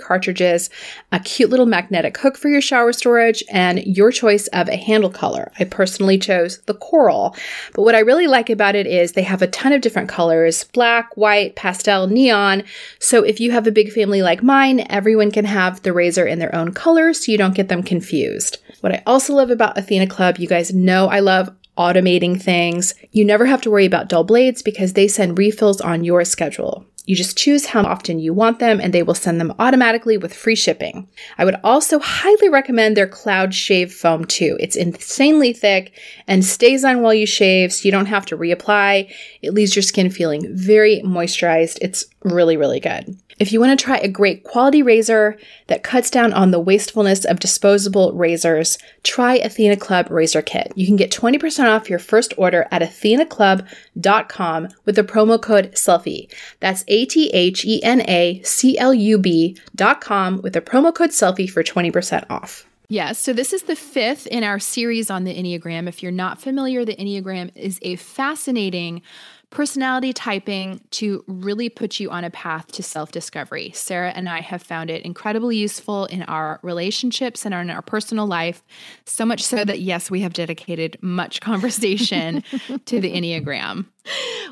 cartridges, a cute little magnetic hook for your shower storage, and your choice of a handle color. I personally chose the coral. But what I really like about it is they have a ton of different colors black, white, pastel, neon. So if you have a big family like mine, everyone can have the razor in their own color so you don't get them confused. What I also love about Athena Club, you guys know I love automating things. You never have to worry about dull blades because they send refills on your schedule. You just choose how often you want them and they will send them automatically with free shipping. I would also highly recommend their Cloud Shave Foam too. It's insanely thick and stays on while you shave so you don't have to reapply. It leaves your skin feeling very moisturized. It's really, really good. If you want to try a great quality razor that cuts down on the wastefulness of disposable razors, try Athena Club Razor Kit. You can get 20% off your first order at athenaclub.com with the promo code SELFIE. That's A T H E N A C L U B dot com with the promo code SELFIE for 20% off. Yes. So this is the fifth in our series on the Enneagram. If you're not familiar, the Enneagram is a fascinating personality typing to really put you on a path to self discovery. Sarah and I have found it incredibly useful in our relationships and in our personal life, so much so that, yes, we have dedicated much conversation to the Enneagram.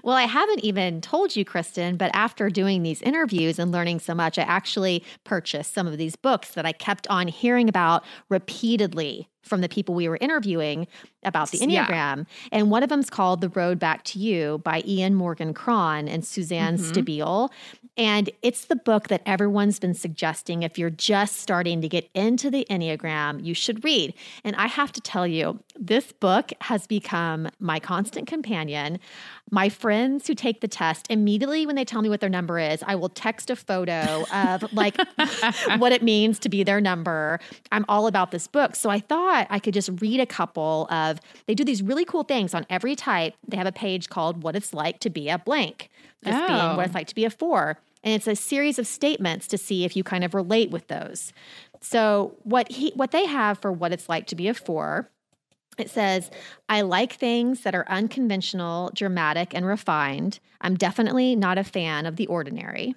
Well, I haven't even told you, Kristen, but after doing these interviews and learning so much, I actually purchased some of these books that I kept on hearing about repeatedly from the people we were interviewing about the Enneagram. Yeah. And one of them's called The Road Back to You by Ian Morgan Cron and Suzanne mm-hmm. Stabile. And it's the book that everyone's been suggesting if you're just starting to get into the Enneagram, you should read. And I have to tell you, this book has become my constant companion. My friends who take the test, immediately when they tell me what their number is, I will text a photo of like what it means to be their number. I'm all about this book. So I thought I could just read a couple of, they do these really cool things on every type. They have a page called What It's Like to Be a Blank, this oh. being what it's like to be a four. And it's a series of statements to see if you kind of relate with those. So what he what they have for what it's like to be a four it says, I like things that are unconventional, dramatic, and refined. I'm definitely not a fan of the ordinary.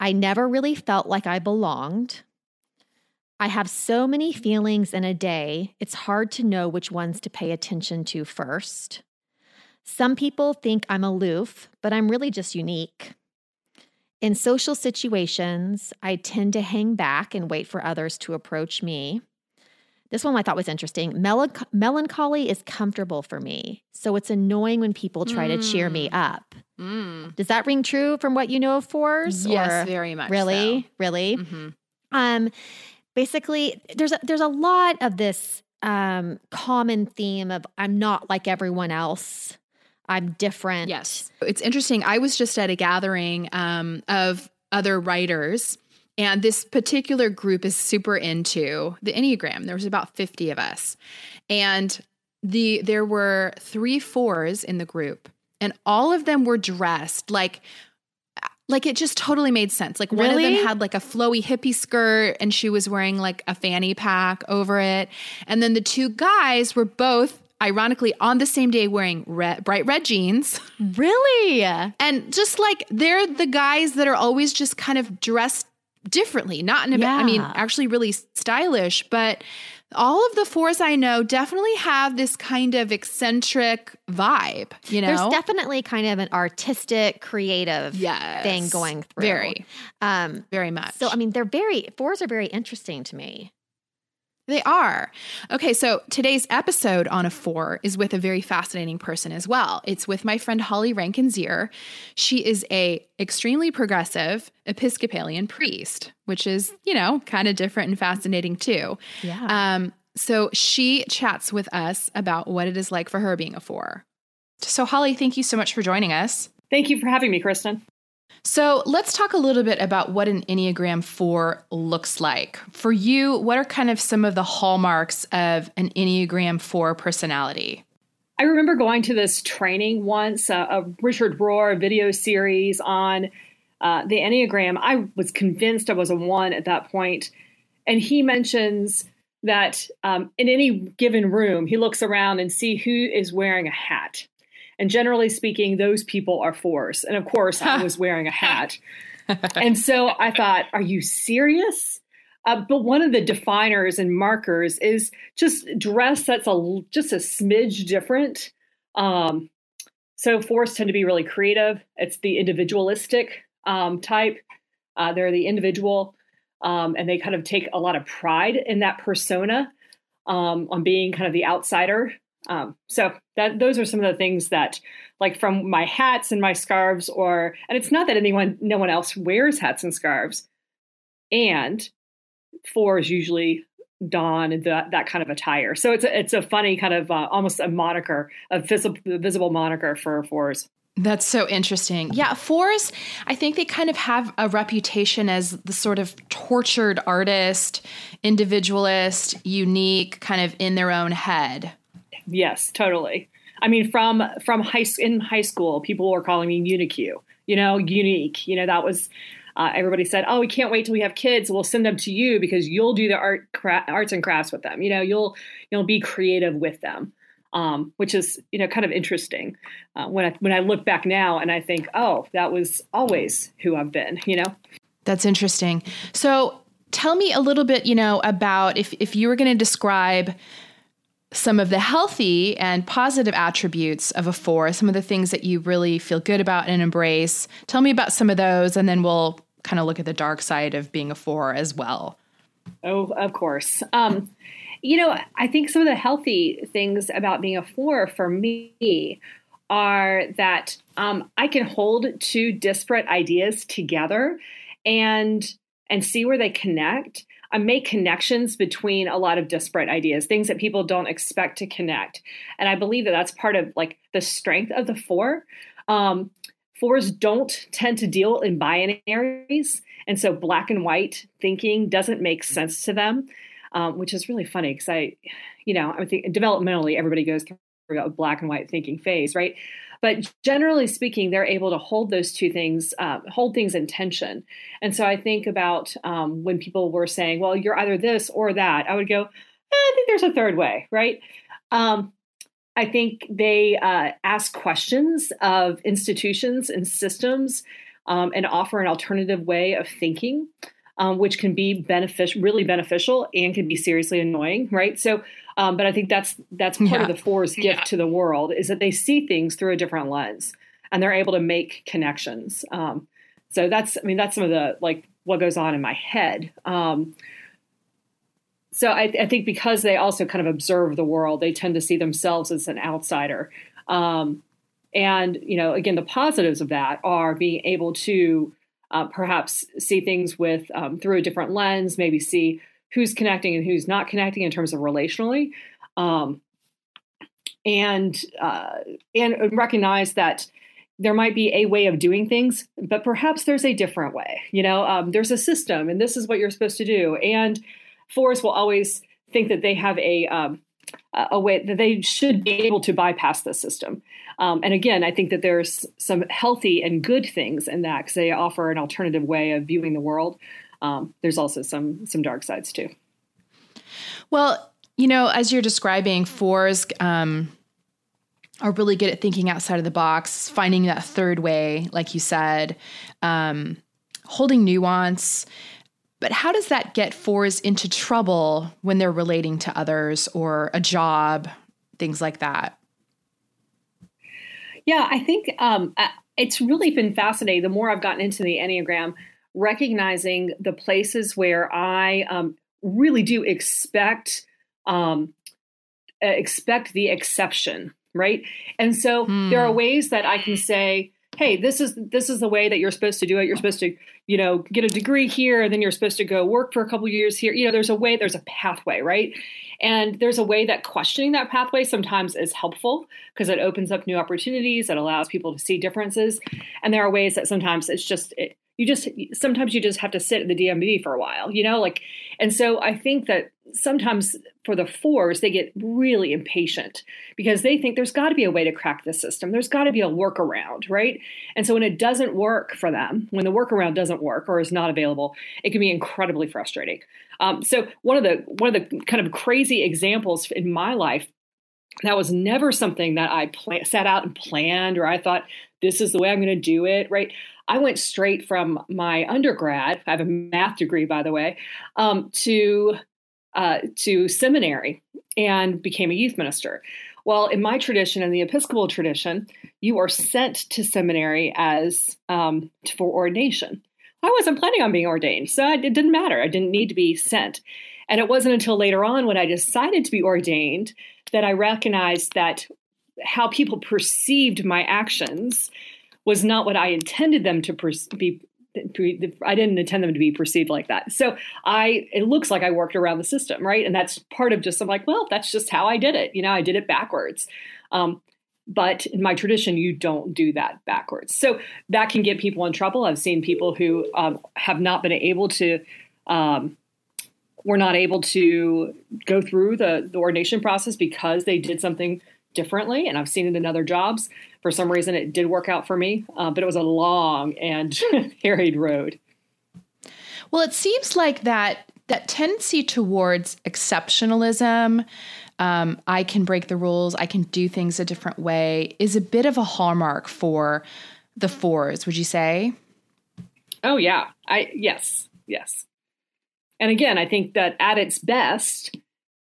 I never really felt like I belonged. I have so many feelings in a day, it's hard to know which ones to pay attention to first. Some people think I'm aloof, but I'm really just unique. In social situations, I tend to hang back and wait for others to approach me. This one I thought was interesting. Melanch- melancholy is comfortable for me. So it's annoying when people try mm. to cheer me mm. up. Mm. Does that ring true from what you know of fours? Yes, very much. Really? So. Really? Mm-hmm. Um basically there's a, there's a lot of this um common theme of I'm not like everyone else. I'm different. Yes. It's interesting. I was just at a gathering um, of other writers and this particular group is super into the Enneagram. There was about 50 of us. And the there were three fours in the group, and all of them were dressed like like it just totally made sense. Like one of them had like a flowy hippie skirt and she was wearing like a fanny pack over it. And then the two guys were both ironically on the same day wearing red, bright red jeans. Really? And just like they're the guys that are always just kind of dressed differently, not in a, yeah. I mean, actually really stylish, but all of the fours I know definitely have this kind of eccentric vibe, you know? There's definitely kind of an artistic, creative yes, thing going through. Very. Um, very much. So, I mean, they're very, fours are very interesting to me. They are. Okay, so today's episode on a four is with a very fascinating person as well. It's with my friend Holly Rankin-Zier. She is a extremely progressive Episcopalian priest, which is, you know, kind of different and fascinating too. Yeah. Um, so she chats with us about what it is like for her being a four. So Holly, thank you so much for joining us. Thank you for having me, Kristen. So let's talk a little bit about what an Enneagram 4 looks like. For you, what are kind of some of the hallmarks of an Enneagram 4 personality? I remember going to this training once, uh, a Richard Rohr video series on uh, the Enneagram. I was convinced I was a one at that point. And he mentions that um, in any given room, he looks around and see who is wearing a hat. And generally speaking, those people are fours. And of course, I was wearing a hat. and so I thought, are you serious? Uh, but one of the definers and markers is just dress that's a just a smidge different. Um, so fours tend to be really creative. It's the individualistic um, type. Uh, they're the individual, um, and they kind of take a lot of pride in that persona um, on being kind of the outsider. Um, so that those are some of the things that, like from my hats and my scarves, or and it's not that anyone, no one else wears hats and scarves, and four is usually don that that kind of attire. So it's a, it's a funny kind of uh, almost a moniker, a visible visible moniker for fours. That's so interesting. Yeah, fours, I think they kind of have a reputation as the sort of tortured artist, individualist, unique, kind of in their own head. Yes, totally. I mean, from from high in high school, people were calling me Unique. You know, unique. You know, that was uh, everybody said, "Oh, we can't wait till we have kids. We'll send them to you because you'll do the art cra- arts and crafts with them. You know, you'll you'll be creative with them." Um, which is you know kind of interesting uh, when I when I look back now and I think, oh, that was always who I've been. You know, that's interesting. So tell me a little bit, you know, about if if you were going to describe some of the healthy and positive attributes of a four, some of the things that you really feel good about and embrace. Tell me about some of those, and then we'll kind of look at the dark side of being a four as well. Oh, of course. Um, you know, I think some of the healthy things about being a four for me are that um, I can hold two disparate ideas together and and see where they connect I make connections between a lot of disparate ideas, things that people don't expect to connect. And I believe that that's part of like the strength of the four. Um, fours don't tend to deal in binaries. And so black and white thinking doesn't make sense to them, um, which is really funny because I, you know, I think developmentally everybody goes through a black and white thinking phase, right? But generally speaking, they're able to hold those two things, uh, hold things in tension. And so I think about um, when people were saying, well, you're either this or that, I would go, eh, I think there's a third way, right? Um, I think they uh, ask questions of institutions and systems um, and offer an alternative way of thinking um, which can be beneficial, really beneficial, and can be seriously annoying, right? So, um, but I think that's that's part yeah. of the four's gift yeah. to the world is that they see things through a different lens, and they're able to make connections. Um, so that's, I mean, that's some of the like what goes on in my head. Um, so I, I, think because they also kind of observe the world, they tend to see themselves as an outsider. Um, and you know, again, the positives of that are being able to uh, perhaps see things with um, through a different lens, maybe see who's connecting and who's not connecting in terms of relationally, um, and uh, and recognize that there might be a way of doing things, but perhaps there's a different way. You know, um, there's a system, and this is what you're supposed to do. And fours will always think that they have a um, a way that they should be able to bypass the system. Um, and again, I think that there's some healthy and good things in that because they offer an alternative way of viewing the world. Um, there's also some some dark sides too. Well, you know, as you're describing, fours um, are really good at thinking outside of the box, finding that third way, like you said, um, holding nuance. But how does that get fours into trouble when they're relating to others or a job, things like that? Yeah, I think um, it's really been fascinating. The more I've gotten into the Enneagram, recognizing the places where I um, really do expect um, expect the exception, right? And so hmm. there are ways that I can say, hey, this is this is the way that you're supposed to do it. You're supposed to, you know, get a degree here, and then you're supposed to go work for a couple years here. You know, there's a way, there's a pathway, right? And there's a way that questioning that pathway sometimes is helpful because it opens up new opportunities. It allows people to see differences. And there are ways that sometimes it's just it, you just sometimes you just have to sit at the DMV for a while, you know, like, and so I think that sometimes for the fours, they get really impatient because they think there's got to be a way to crack the system. There's got to be a workaround, right? And so when it doesn't work for them, when the workaround doesn't work or is not available, it can be incredibly frustrating. Um, so one of the one of the kind of crazy examples in my life that was never something that I plan- sat out and planned or I thought this is the way I'm going to do it, right? I went straight from my undergrad, I have a math degree, by the way, um, to uh, to seminary and became a youth minister. Well, in my tradition, in the Episcopal tradition, you are sent to seminary as um, for ordination. I wasn't planning on being ordained, so it didn't matter. I didn't need to be sent. And it wasn't until later on when I decided to be ordained that I recognized that how people perceived my actions was not what I intended them to per- be. I didn't intend them to be perceived like that. So I, it looks like I worked around the system, right? And that's part of just I'm like, well, that's just how I did it. You know, I did it backwards. Um, but in my tradition, you don't do that backwards. So that can get people in trouble. I've seen people who um, have not been able to. Um, were not able to go through the, the ordination process because they did something differently, and I've seen it in other jobs. For some reason, it did work out for me, uh, but it was a long and harried road. Well, it seems like that that tendency towards exceptionalism, um, I can break the rules, I can do things a different way, is a bit of a hallmark for the fours. Would you say? Oh yeah, I yes, yes. And again, I think that at its best,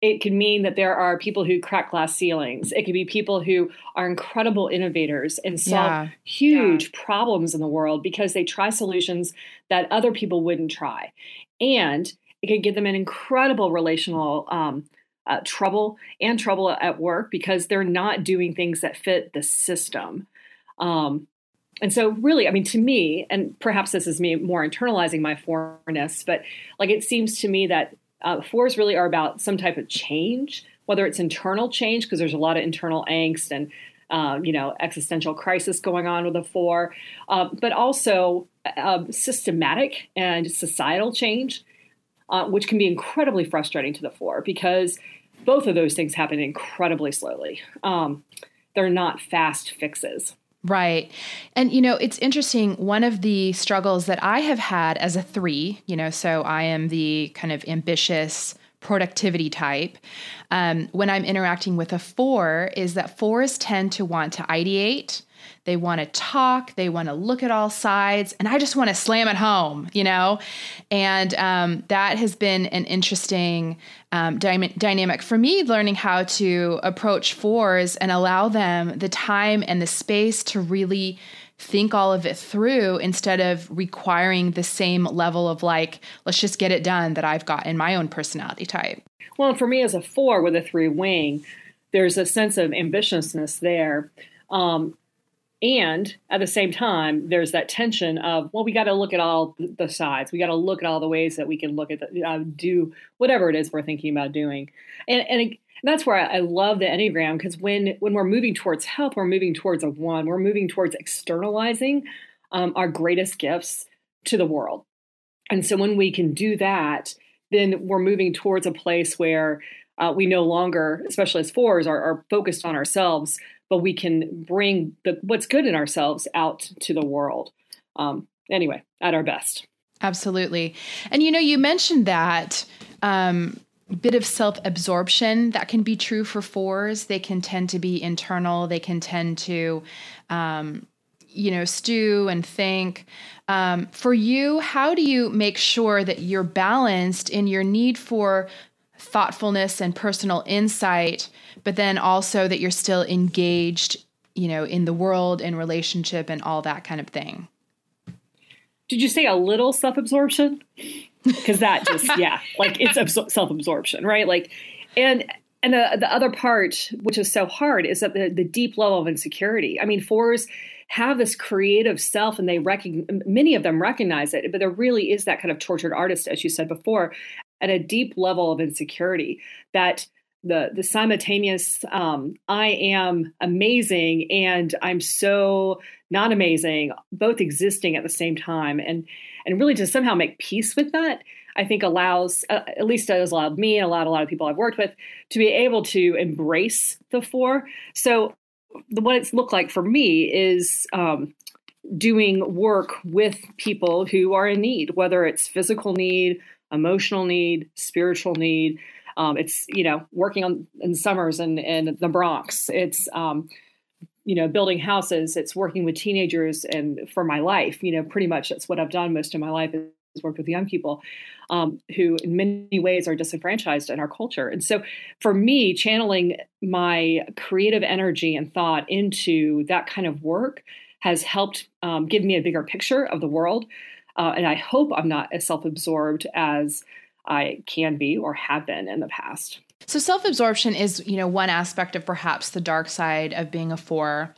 it can mean that there are people who crack glass ceilings. It could be people who are incredible innovators and solve yeah. huge yeah. problems in the world because they try solutions that other people wouldn't try. And it can give them an incredible relational um, uh, trouble and trouble at work because they're not doing things that fit the system. Um, and so, really, I mean, to me, and perhaps this is me more internalizing my fourness, but like it seems to me that uh, fours really are about some type of change, whether it's internal change, because there's a lot of internal angst and uh, you know existential crisis going on with a four, uh, but also uh, systematic and societal change, uh, which can be incredibly frustrating to the four because both of those things happen incredibly slowly. Um, they're not fast fixes. Right. And, you know, it's interesting. One of the struggles that I have had as a three, you know, so I am the kind of ambitious productivity type. Um, when I'm interacting with a four, is that fours tend to want to ideate they want to talk, they want to look at all sides, and I just want to slam it home, you know? And um, that has been an interesting um, dy- dynamic for me, learning how to approach fours and allow them the time and the space to really think all of it through instead of requiring the same level of like, let's just get it done that I've got in my own personality type. Well, for me as a four with a three wing, there's a sense of ambitiousness there. Um, and at the same time, there's that tension of, well, we got to look at all the sides. We got to look at all the ways that we can look at the, uh, do whatever it is we're thinking about doing. And, and that's where I, I love the Enneagram because when when we're moving towards health, we're moving towards a one. We're moving towards externalizing um, our greatest gifts to the world. And so when we can do that, then we're moving towards a place where uh, we no longer, especially as fours, are, are focused on ourselves, but we can bring the, what's good in ourselves out to the world. Um, anyway, at our best. Absolutely. And you know, you mentioned that um, bit of self absorption that can be true for fours. They can tend to be internal, they can tend to, um, you know, stew and think. Um, for you, how do you make sure that you're balanced in your need for thoughtfulness and personal insight, but then also that you're still engaged, you know, in the world and relationship and all that kind of thing. Did you say a little self absorption? because that just yeah, like it's absor- self absorption, right? Like, and and the the other part, which is so hard, is that the the deep level of insecurity. I mean, fours have this creative self and they recognize many of them recognize it but there really is that kind of tortured artist as you said before at a deep level of insecurity that the the simultaneous um, I am amazing and I'm so not amazing, both existing at the same time, and and really to somehow make peace with that, I think allows uh, at least has allowed me and allowed a lot of people I've worked with to be able to embrace the four. So what it's looked like for me is um, doing work with people who are in need, whether it's physical need, emotional need, spiritual need. Um, it's you know working on in summers and in, the Bronx. It's um, you know building houses. It's working with teenagers and for my life. You know, pretty much that's what I've done most of my life is worked with young people um, who in many ways are disenfranchised in our culture. And so for me, channeling my creative energy and thought into that kind of work has helped um, give me a bigger picture of the world. Uh, and I hope I'm not as self absorbed as I can be or have been in the past. So self-absorption is, you know, one aspect of perhaps the dark side of being a four.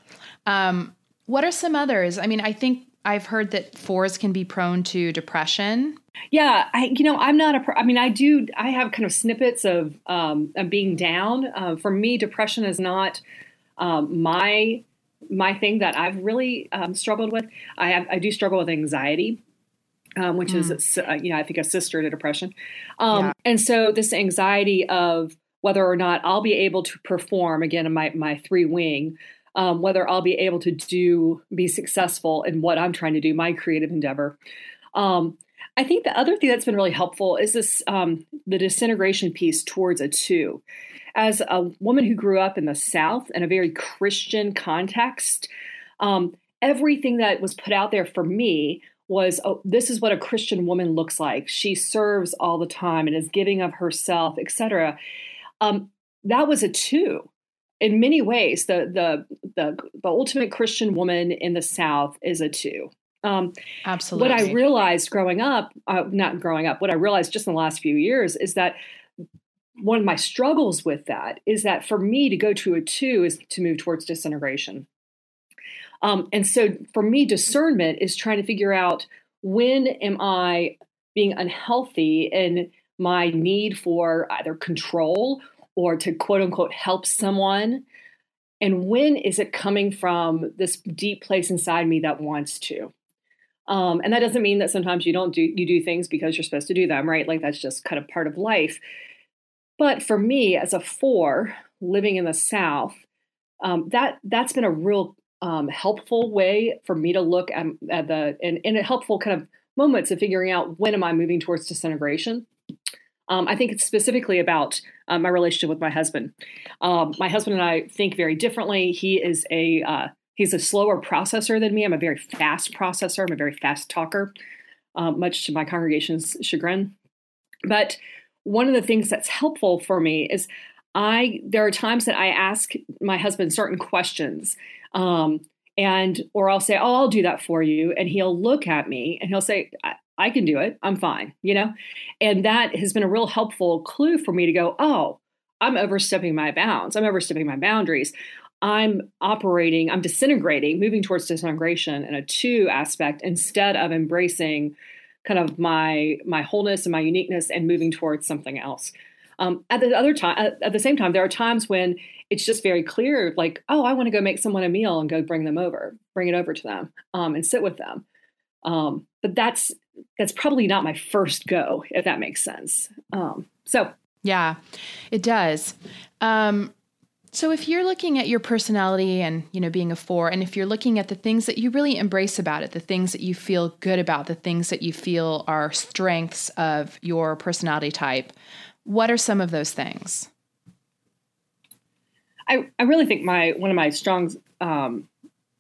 Um, what are some others? I mean, I think I've heard that fours can be prone to depression. Yeah, I, you know, I'm not a. I mean, I do. I have kind of snippets of um, of being down. Uh, for me, depression is not um, my my thing that I've really um, struggled with. I have. I do struggle with anxiety um, which mm. is, uh, you know, I think a sister to depression. Um, yeah. And so this anxiety of whether or not I'll be able to perform again in my, my three wing, um, whether I'll be able to do, be successful in what I'm trying to do, my creative endeavor. Um, I think the other thing that's been really helpful is this, um, the disintegration piece towards a two. As a woman who grew up in the South in a very Christian context, um, everything that was put out there for me was oh, this is what a Christian woman looks like. She serves all the time and is giving of herself, etc. Um, that was a two. In many ways, the, the the the ultimate Christian woman in the South is a two. Um, Absolutely. What I realized growing up, uh, not growing up, what I realized just in the last few years is that one of my struggles with that is that for me to go to a two is to move towards disintegration. Um, and so for me, discernment is trying to figure out when am I being unhealthy in my need for either control or to quote unquote help someone. And when is it coming from this deep place inside me that wants to? Um, and that doesn't mean that sometimes you don't do you do things because you're supposed to do them, right? Like that's just kind of part of life. But for me, as a four living in the South, um, that that's been a real um, helpful way for me to look at, at the in, in a helpful kind of moments of figuring out when am I moving towards disintegration. Um, I think it's specifically about uh, my relationship with my husband. Um, my husband and I think very differently. He is a uh, he's a slower processor than me. I'm a very fast processor. I'm a very fast talker, uh, much to my congregation's chagrin. But one of the things that's helpful for me is I there are times that I ask my husband certain questions um, and or I'll say, "Oh, I'll do that for you," and he'll look at me and he'll say, I, I can do it. I'm fine," you know. And that has been a real helpful clue for me to go, "Oh, I'm overstepping my bounds. I'm overstepping my boundaries. I'm operating. I'm disintegrating, moving towards disintegration in a two aspect instead of embracing." kind of my my wholeness and my uniqueness and moving towards something else um, at the other time at, at, the same time there are times when it's just very clear like oh i want to go make someone a meal and go bring them over bring it over to them um, and sit with them. Um, but that's that's probably not my first go if that makes sense. Um, so. Yeah it does. Um, so if you're looking at your personality and you know being a four and if you're looking at the things that you really embrace about it the things that you feel good about the things that you feel are strengths of your personality type what are some of those things I, I really think my one of my strong um,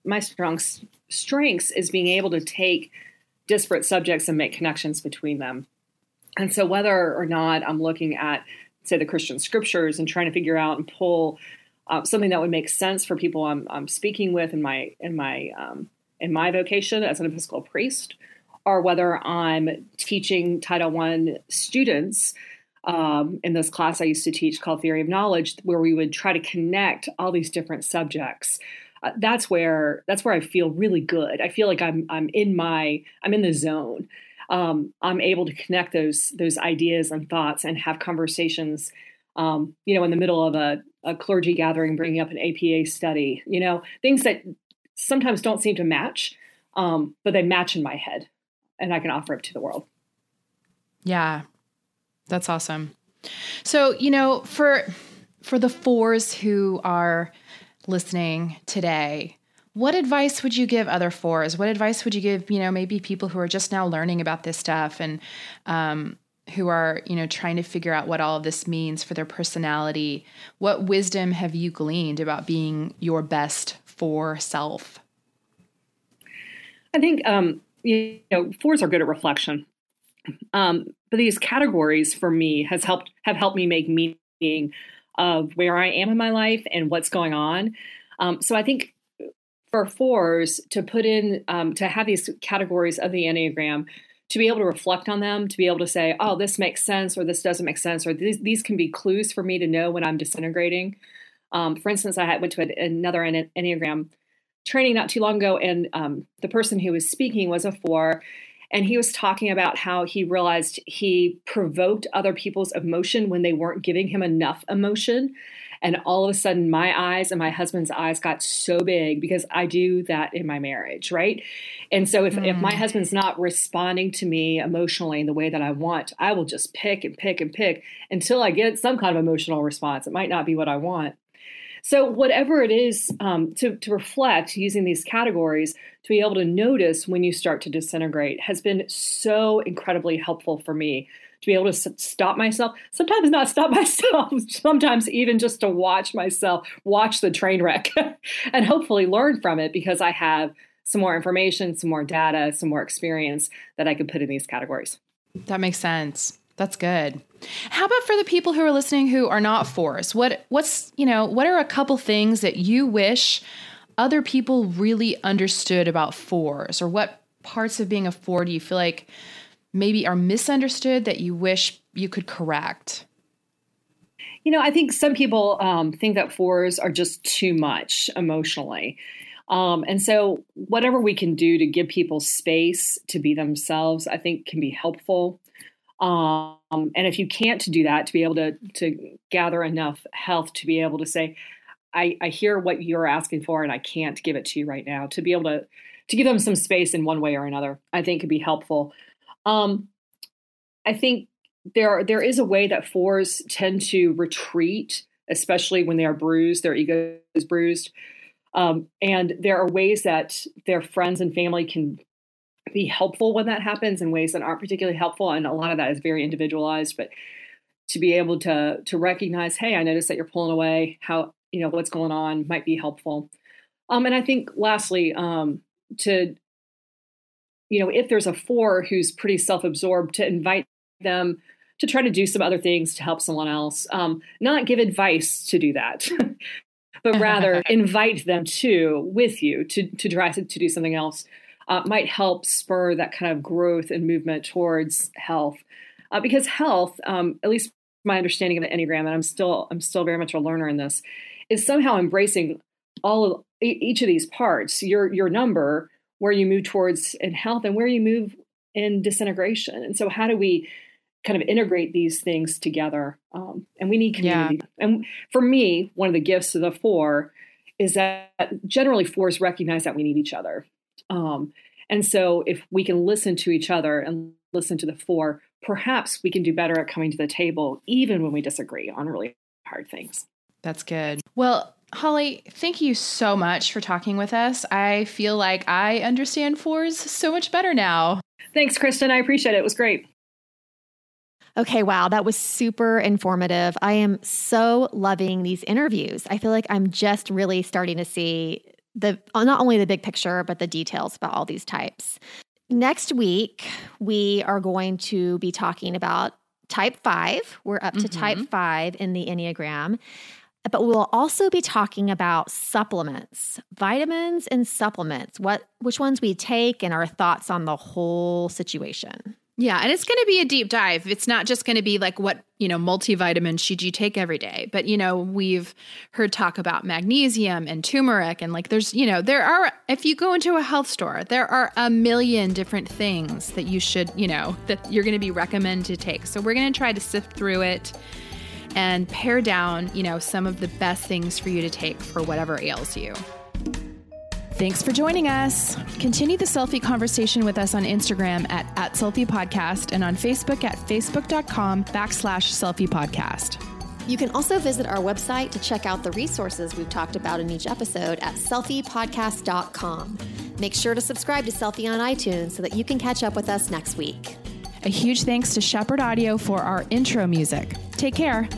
my strong strengths is being able to take disparate subjects and make connections between them. And so whether or not I'm looking at say the Christian scriptures and trying to figure out and pull uh, something that would make sense for people I'm, I'm speaking with in my in my um, in my vocation as an Episcopal priest, or whether I'm teaching Title One students um, in this class I used to teach called Theory of Knowledge, where we would try to connect all these different subjects. Uh, that's where that's where I feel really good. I feel like I'm I'm in my I'm in the zone. Um, I'm able to connect those those ideas and thoughts and have conversations. Um, you know, in the middle of a, a clergy gathering, bringing up an APA study. You know, things that sometimes don't seem to match, um, but they match in my head, and I can offer it to the world. Yeah, that's awesome. So, you know, for for the fours who are listening today, what advice would you give other fours? What advice would you give, you know, maybe people who are just now learning about this stuff and um, who are, you know, trying to figure out what all of this means for their personality? What wisdom have you gleaned about being your best four self? I think um, you know fours are good at reflection, um, but these categories for me has helped have helped me make meaning of where I am in my life and what's going on. Um, so I think for fours to put in um, to have these categories of the enneagram to be able to reflect on them to be able to say oh this makes sense or this doesn't make sense or these, these can be clues for me to know when i'm disintegrating um, for instance i went to another enneagram training not too long ago, and um, the person who was speaking was a four. And he was talking about how he realized he provoked other people's emotion when they weren't giving him enough emotion. And all of a sudden, my eyes and my husband's eyes got so big because I do that in my marriage, right? And so, if, mm. if my mm. husband's not responding to me emotionally in the way that I want, I will just pick and pick and pick until I get some kind of emotional response. It might not be what I want. So, whatever it is um, to, to reflect using these categories to be able to notice when you start to disintegrate has been so incredibly helpful for me to be able to stop myself, sometimes not stop myself, sometimes even just to watch myself, watch the train wreck, and hopefully learn from it because I have some more information, some more data, some more experience that I could put in these categories. That makes sense. That's good. How about for the people who are listening who are not fours? What what's, you know, what are a couple things that you wish other people really understood about fours or what parts of being a four do you feel like maybe are misunderstood that you wish you could correct? You know, I think some people um, think that fours are just too much emotionally. Um, and so, whatever we can do to give people space to be themselves, I think can be helpful. Um, and if you can't do that, to be able to to gather enough health to be able to say, I, I hear what you're asking for, and I can't give it to you right now. To be able to to give them some space in one way or another, I think could be helpful. Um, I think there there is a way that fours tend to retreat, especially when they are bruised, their ego is bruised. Um, and there are ways that their friends and family can be helpful when that happens in ways that aren't particularly helpful and a lot of that is very individualized but to be able to to recognize hey i noticed that you're pulling away. How you know what's going on might be helpful. Um, and i think lastly um, to you know if there's a four who's pretty self-absorbed to invite them to try to do some other things to help someone else. Um, not give advice to do that but rather invite them to with you to to try to, to do something else uh, might help spur that kind of growth and movement towards health. Uh, because health, um, at least my understanding of the Enneagram, and I'm still I'm still very much a learner in this, is somehow embracing all of each of these parts. Your your number, where you move towards in health, and where you move in disintegration. And so, how do we kind of integrate these things together? Um, and we need community. Yeah. And for me, one of the gifts of the four is that generally fours recognize that we need each other. Um, and so, if we can listen to each other and listen to the four, perhaps we can do better at coming to the table, even when we disagree on really hard things. That's good. Well, Holly, thank you so much for talking with us. I feel like I understand fours so much better now. Thanks, Kristen. I appreciate it. It was great. Okay, wow, that was super informative. I am so loving these interviews. I feel like I'm just really starting to see the not only the big picture but the details about all these types. Next week we are going to be talking about type 5. We're up to mm-hmm. type 5 in the Enneagram. but we'll also be talking about supplements, vitamins and supplements, what which ones we take and our thoughts on the whole situation. Yeah, and it's going to be a deep dive. It's not just going to be like what, you know, multivitamin should you take every day. But, you know, we've heard talk about magnesium and turmeric and like there's, you know, there are if you go into a health store, there are a million different things that you should, you know, that you're going to be recommended to take. So we're going to try to sift through it and pare down, you know, some of the best things for you to take for whatever ails you. Thanks for joining us. Continue the selfie conversation with us on Instagram at, at selfie podcast and on Facebook at facebook.com backslash selfie podcast. You can also visit our website to check out the resources we've talked about in each episode at selfiepodcast.com. Make sure to subscribe to Selfie on iTunes so that you can catch up with us next week. A huge thanks to Shepherd Audio for our intro music. Take care.